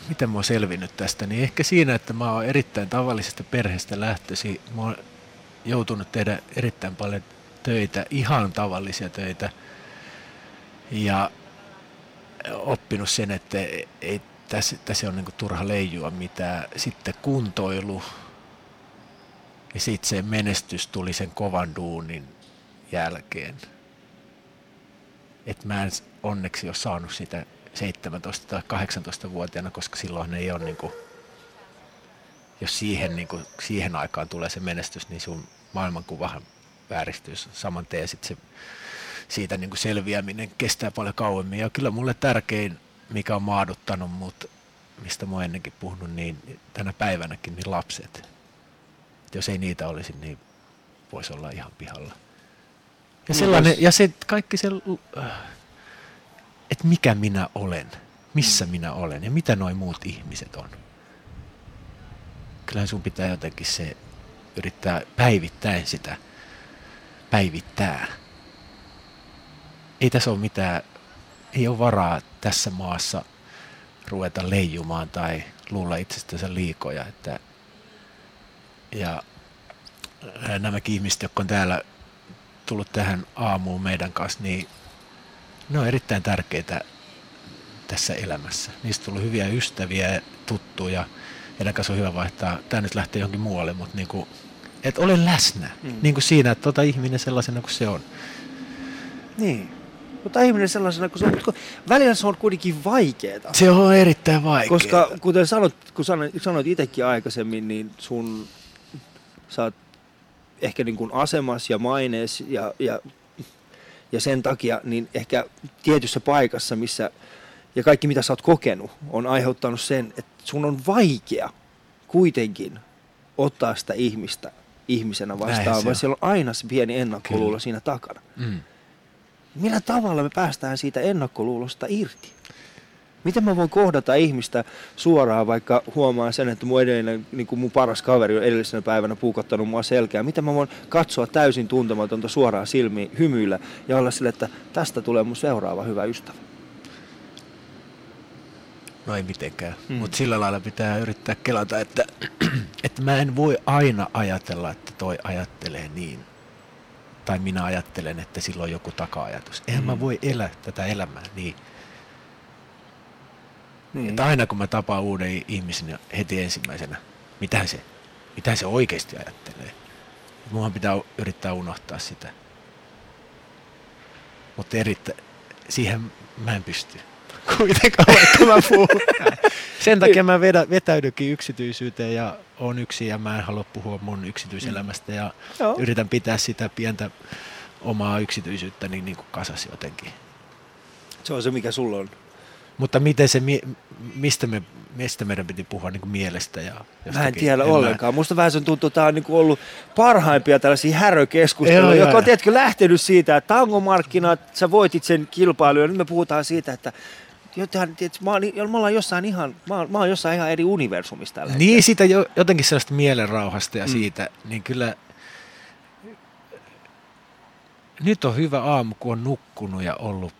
miten mä oon selvinnyt tästä, niin ehkä siinä, että mä oon erittäin tavallisesta perheestä lähtösi. Mä oon joutunut tehdä erittäin paljon töitä, ihan tavallisia töitä. Ja oppinut sen, että ei tässä, tässä on niin turha leijua mitään. Sitten kuntoilu ja sitten se menestys tuli sen kovan duunin jälkeen. Et mä en onneksi ole saanut sitä 17 tai 18-vuotiaana, koska silloin ei ole niin kuin, jos siihen, niin kuin, siihen aikaan tulee se menestys, niin sun maailmankuvahan vääristyy saman tien. Sitten se siitä niin kuin selviäminen kestää paljon kauemmin. Ja kyllä mulle tärkein, mikä on maaduttanut mut, mistä mä oon ennenkin puhunut, niin tänä päivänäkin, niin lapset. Et jos ei niitä olisi, niin voisi olla ihan pihalla. Ja, niin sellainen, ja se kaikki se, että mikä minä olen, missä minä olen ja mitä noin muut ihmiset on. Kyllähän sun pitää jotenkin se yrittää päivittäin sitä päivittää ei tässä ole mitään, ei ole varaa tässä maassa ruveta leijumaan tai luulla itsestänsä liikoja. Että, ja nämäkin ihmiset, jotka on täällä tullut tähän aamuun meidän kanssa, niin ne on erittäin tärkeitä tässä elämässä. Niistä tullut hyviä ystäviä, tuttuja. Heidän kanssa on hyvä vaihtaa, tämä nyt lähtee johonkin muualle, mutta niin kuin, et ole läsnä mm. niin kuin siinä, että tota ihminen sellaisena kuin se on. Niin. Mutta ihminen sellaisena kuin se on, mutta välillä se on kuitenkin vaikeaa. Se on erittäin vaikeaa. Koska kuten sanot, kun sanoit, sanoit itsekin aikaisemmin, niin sun, sä oot ehkä niin kuin asemas ja mainees ja, ja, ja sen takia niin ehkä tietyssä paikassa, missä ja kaikki mitä sä oot kokenut, on aiheuttanut sen, että sun on vaikea kuitenkin ottaa sitä ihmistä ihmisenä vastaan, vaan siellä on aina se pieni ennakkoluulo siinä takana. Mm. Millä tavalla me päästään siitä ennakkoluulosta irti? Miten mä voin kohdata ihmistä suoraan, vaikka huomaan sen, että mun edellinen, niin kuin mun paras kaveri on edellisenä päivänä puukottanut mua selkeä. Miten mä voin katsoa täysin tuntematonta suoraan silmiin, hymyillä ja olla sille, että tästä tulee mun seuraava hyvä ystävä? No ei mitenkään, hmm. mutta sillä lailla pitää yrittää kelata, että, [CLEARS THROAT] että mä en voi aina ajatella, että toi ajattelee niin tai minä ajattelen, että sillä on joku taka-ajatus. Eihän mm. mä voi elää tätä elämää niin. Niin. Että aina kun mä tapaan uuden ihmisen heti ensimmäisenä, mitä se, mitä se oikeasti ajattelee. Muhan pitää yrittää unohtaa sitä. Mutta siihen mä en pysty [LAUGHS] kuitenkaan, vaikka mä puhun. [LAUGHS] Sen takia mä vedä, vetäydynkin yksityisyyteen ja on yksi ja mä en halua puhua mun yksityiselämästä ja Joo. yritän pitää sitä pientä omaa yksityisyyttä niin, niin kuin kasas jotenkin. Se on se, mikä sulla on. Mutta miten se, mistä, me, mistä meidän piti puhua niin kuin mielestä? Ja mä en tiedä en ollenkaan. Mä... Musta vähän se tuntuu, että tämä on niin kuin ollut parhaimpia tällaisia härökeskusteluja, joka on tiedätkö, lähtenyt siitä, että tangomarkkinat, sä voitit sen kilpailun ja nyt me puhutaan siitä, että jotain, tietysti, mä, oon, mä, ollaan jossain ihan, mä, oon, mä oon jossain ihan eri universumista tällä Niin, siitä jo, jotenkin sellaista mielenrauhasta ja mm. siitä, niin kyllä nyt on hyvä aamu, kun on nukkunut ja ollut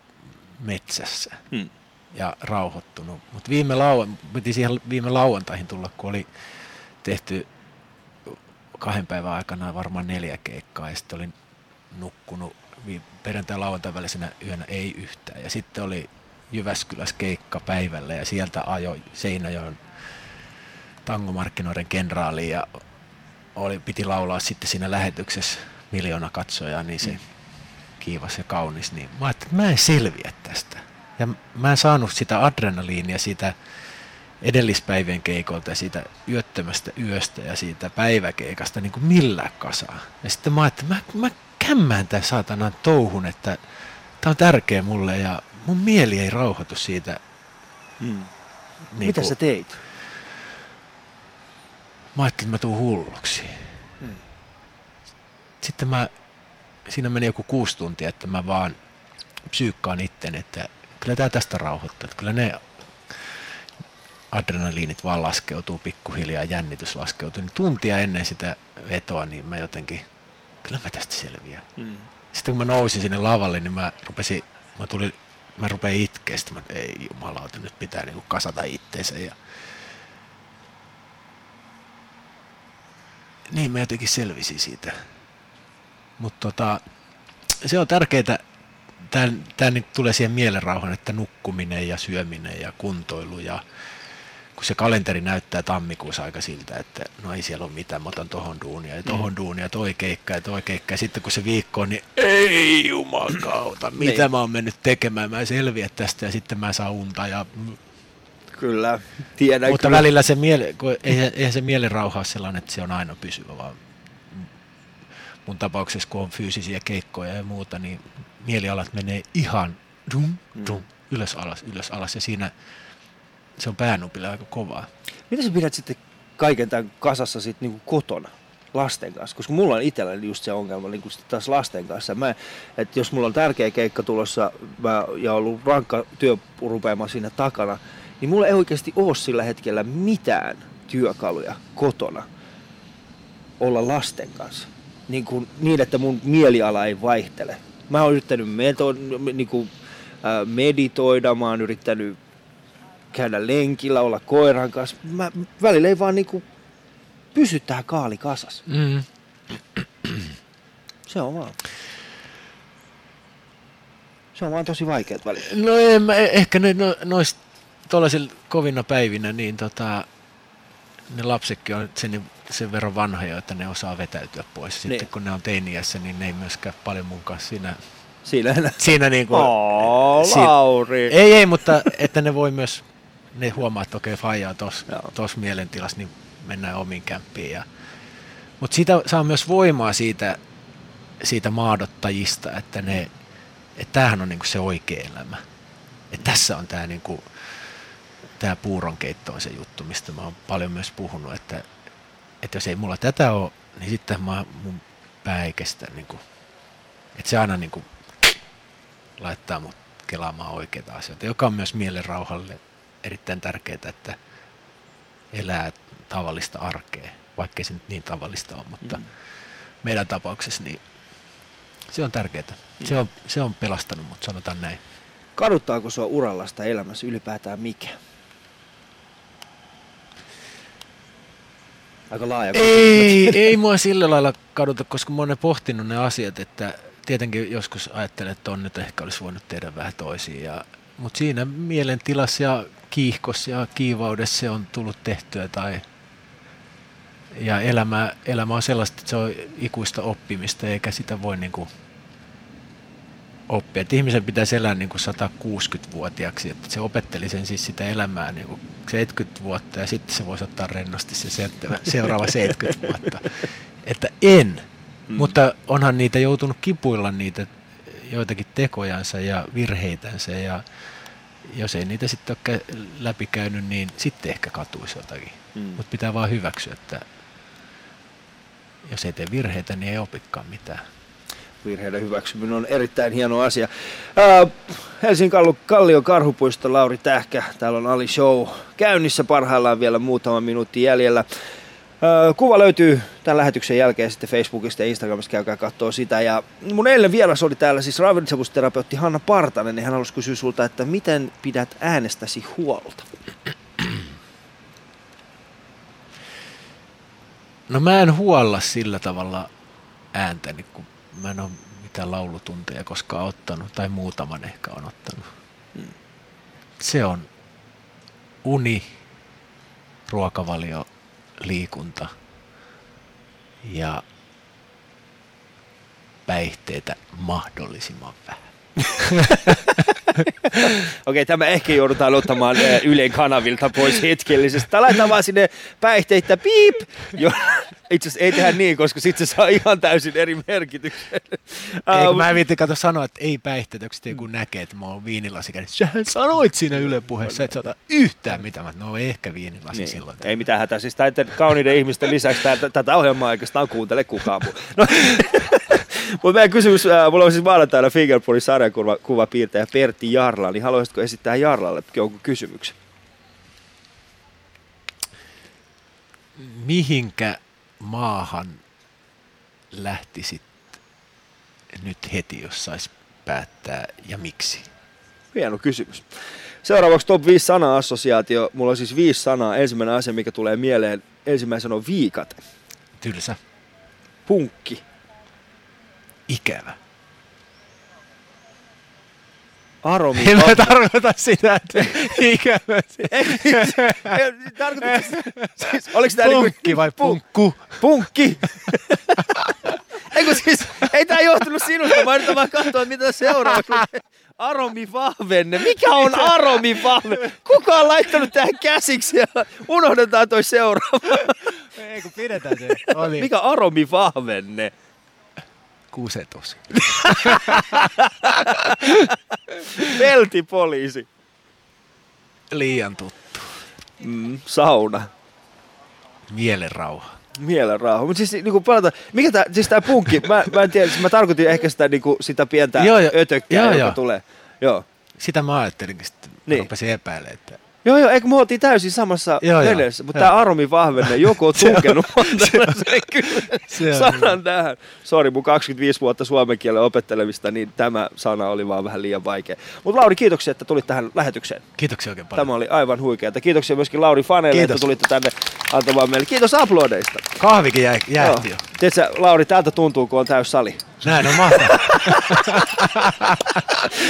metsässä. Mm. Ja rauhoittunut. Mutta viime, lau- piti siihen viime lauantaihin tulla, kun oli tehty kahden päivän aikana varmaan neljä keikkaa ja sitten olin nukkunut perjantai lauantai välisenä yönä ei yhtään. Ja sitten oli Jyväskylässä keikka päivällä ja sieltä ajoi Seinäjoen tangomarkkinoiden kenraali ja oli, piti laulaa sitten siinä lähetyksessä miljoona katsojaa, niin se mm. kiivas ja kaunis. Niin mä ajattelin, että mä en selviä tästä. Ja mä en saanut sitä adrenaliinia siitä edellispäivien keikolta ja siitä yöttömästä yöstä ja siitä päiväkeikasta niin kuin millään kasaa. Ja sitten mä ajattelin, että mä, mä kämmään tämän saatanan touhun, että tämä on tärkeä mulle ja mun mieli ei rauhoitu siitä. Hmm. Niin Mitä kun, sä teit? Mä ajattelin, että mä tuun hulluksi. Hmm. Sitten mä, siinä meni joku kuusi tuntia, että mä vaan psyykkaan itten, että kyllä tämä tästä rauhoittaa. Kyllä ne adrenaliinit vaan laskeutuu pikkuhiljaa, jännitys laskeutuu. Niin tuntia ennen sitä vetoa, niin mä jotenkin, kyllä mä tästä selviän. Mm. Sitten kun mä nousin sinne lavalle, niin mä rupesin, mä tulin, mä rupein itkeä, sitten mä, ei jumalauta, nyt pitää niinku kasata itteensä. Ja... Niin mä jotenkin selvisin siitä. Mutta tota, se on tärkeää, tämä nyt tulee siihen mielenrauhan, että nukkuminen ja syöminen ja kuntoilu ja kun se kalenteri näyttää tammikuussa aika siltä, että no ei siellä ole mitään, mä otan tohon duunia ja tohon mm. duunia, toi keikka ja toi keikka. Ja sitten kun se viikko on, niin ei jumakauta, mitä niin. mä oon mennyt tekemään, mä en selviä tästä ja sitten mä saan unta ja Kyllä, tiedän Mutta kyllä. välillä se, miele, eihän, eihän se mielenrauha ole sellainen, että se on aina pysyvä, vaan mun tapauksessa, kun on fyysisiä keikkoja ja muuta, niin mielialat menee ihan dum, dum, mm. ylös alas, ylös alas ja siinä se on päänupille aika kovaa. Mitä sä pidät sitten kaiken tämän kasassa sitten niinku kotona? lasten kanssa, koska mulla on itselläni just se ongelma niin taas lasten kanssa. Mä, että jos mulla on tärkeä keikka tulossa mä, ja ollut rankka työ siinä takana, niin mulla ei oikeasti ole sillä hetkellä mitään työkaluja kotona olla lasten kanssa. Niin, kuin, niin että mun mieliala ei vaihtele. Mä oon yrittänyt meto, niin kuin, äh, meditoida, mä oon yrittänyt käydä lenkillä, olla koiran kanssa. Mä, välillä ei vaan niinku pysy tähän kaali kasas. Mm. Se on vaan. Se on vaan tosi vaikeat välillä. No en mä, ehkä ne, no, noista tuollaisilla kovina päivinä, niin tota, ne lapsetkin on sen, sen verran vanhoja, että ne osaa vetäytyä pois. Sitten niin. kun ne on teiniässä, niin ne ei myöskään paljon mun kanssa siinä Siinä, siinä niin kuin, oh, Lauri. Ei, ei, mutta että ne voi myös ne huomaa, että okei, faija on tuossa mielentilassa, niin mennään omiin kämppiin. Ja, mutta siitä saa myös voimaa siitä, siitä maadottajista, että ne, että tämähän on niinku se oikea elämä. Että tässä on tämä niinku, tämä puuronkeitto on se juttu, mistä mä oon paljon myös puhunut, että, että jos ei mulla tätä ole, niin sitten mä, mun pää ei kestä, niinku, että se aina niinku, laittaa mut kelaamaan oikeita asioita, joka on myös mielenrauhalle erittäin tärkeää, että elää tavallista arkea, vaikkei se nyt niin tavallista ole, mutta mm. meidän tapauksessa niin se on tärkeää. Se on, se on pelastanut, mutta sanotaan näin. Kaduttaako sua urallasta elämässä ylipäätään mikä? Aika laaja. Ei, ei mua sillä lailla kaduta, koska mä oon pohtinut ne asiat, että tietenkin joskus ajattelen, että on nyt ehkä olisi voinut tehdä vähän toisiin. Ja, mutta siinä mielentilassa ja kiihkossa ja kiivaudessa se on tullut tehtyä tai ja elämä, elämä on sellaista, että se on ikuista oppimista eikä sitä voi niin kuin oppia. Että ihmisen pitäisi elää niin kuin 160-vuotiaaksi, että se opetteli sen siis sitä elämää niin kuin 70 vuotta ja sitten se voisi ottaa rennosti se [LAUGHS] seuraava 70 vuotta. Että en, mm. mutta onhan niitä joutunut kipuilla niitä joitakin tekojansa ja virheitänsä ja jos ei niitä sitten ole läpikäynyt, niin sitten ehkä katuisi jotakin. Mm. Mutta pitää vaan hyväksyä, että jos ei tee virheitä, niin ei opikaan mitään. Virheiden hyväksyminen on erittäin hieno asia. Äh, Helsingin Kallio Karhupuisto, Lauri Tähkä, täällä on Ali Show käynnissä parhaillaan vielä muutama minuutti jäljellä. Öö, Kuva löytyy tämän lähetyksen jälkeen sitten Facebookista ja Instagramista, käykää katsoa sitä. Ja mun eilen vieras oli täällä siis ravitsemusterapeutti Hanna Partanen, niin hän halusi kysyä sulta, että miten pidät äänestäsi huolta? No mä en huolla sillä tavalla ääntäni, kun mä en ole mitään laulutunteja koskaan ottanut, tai muutaman ehkä on ottanut. Se on uni, ruokavalio, liikunta ja päihteitä mahdollisimman vähän. Okei, tämä ehkä joudutaan ottamaan ö, Ylen kanavilta pois hetkellisesti. Tai laitetaan vaan sinne päihteitä piip. Jo, itse asiassa ei tehdä niin, koska sitten se saa ihan täysin eri merkityksen. Ei, kun mä en viitti katso sanoa, että ei päihteitä, kun kun näkee, että mä oon viinilasi kädessä. Sähän sanoit siinä Yle puheessa, että sä yhtään mitään. Mä, no ehkä viinilasi niin, silloin. ei mitään hätää. Siis kauniiden ihmisten lisäksi tätä, tätä ohjelmaa oikeastaan kuuntele kukaan muu. No, [LAUGHS] mutta meidän kysymys, äh, mulla on siis maanantaina Fingerpoolin sarjakuvapiirtäjä Pertti Jarla, niin haluaisitko esittää Jarlalle jonkun kysymyksen? Mihinkä maahan lähtisit nyt heti, jos sais päättää ja miksi? Hieno kysymys. Seuraavaksi top 5 sana-assosiaatio. Mulla on siis viisi sanaa. Ensimmäinen asia, mikä tulee mieleen, ensimmäisenä on viikat. Tylsä. Punkki. Ikävä. Aromi. En mä tarkoita sitä, että ikävä. Tarkoitatko- siis, oliko tää niinku- Punkki vai punkku? Punkki! Eikö siis, ei tää johtunut sinusta, mä yritän vaan katsoa, mitä seuraavaksi lukee. Aromi vahvenne. Mikä on aromi vahvenne? Kuka on laittanut tähän käsiksi ja unohdetaan toi seuraava. Ei kun pidetään se. Oli Mikä aromi vahvenne? Kusetus. [LAUGHS] Peltipoliisi. Liian tuttu. Mm, sauna. Mielenrauha. Mielen rauha. Mutta siis niinku palata, mikä tää, siis tää punkki, mä, mä en tiedä, siis mä tarkoitin ehkä sitä niinku, sitä pientä Joo, joo. ötökkää, Joo, joka joo. tulee. Joo. Sitä mä ajattelinkin sitten. Niin. Niin. Rupesin epäilemään, että Joo, joo, eikö me oltiin täysin samassa Joo, joo. veneessä, mutta tämä Aromi Vahvenne, joku on [LAUGHS] Se on- tunkenut [LAUGHS] [LAUGHS] kyllä sanan tähän. Sori, mun 25 vuotta suomen kielen opettelemista, niin tämä sana oli vaan vähän liian vaikea. Mutta Lauri, kiitoksia, että tulit tähän lähetykseen. kiitoksia oikein paljon. Tämä oli aivan huikeaa. Kiitoksia myöskin Lauri faneille, Kiitos. että tulitte tänne antamaan meille. Kiitos uploadeista. Kahvikin jäi, jäähti jo. Tiedätkö, Lauri, täältä tuntuu, kun on täys sali. Näin on mahtavaa.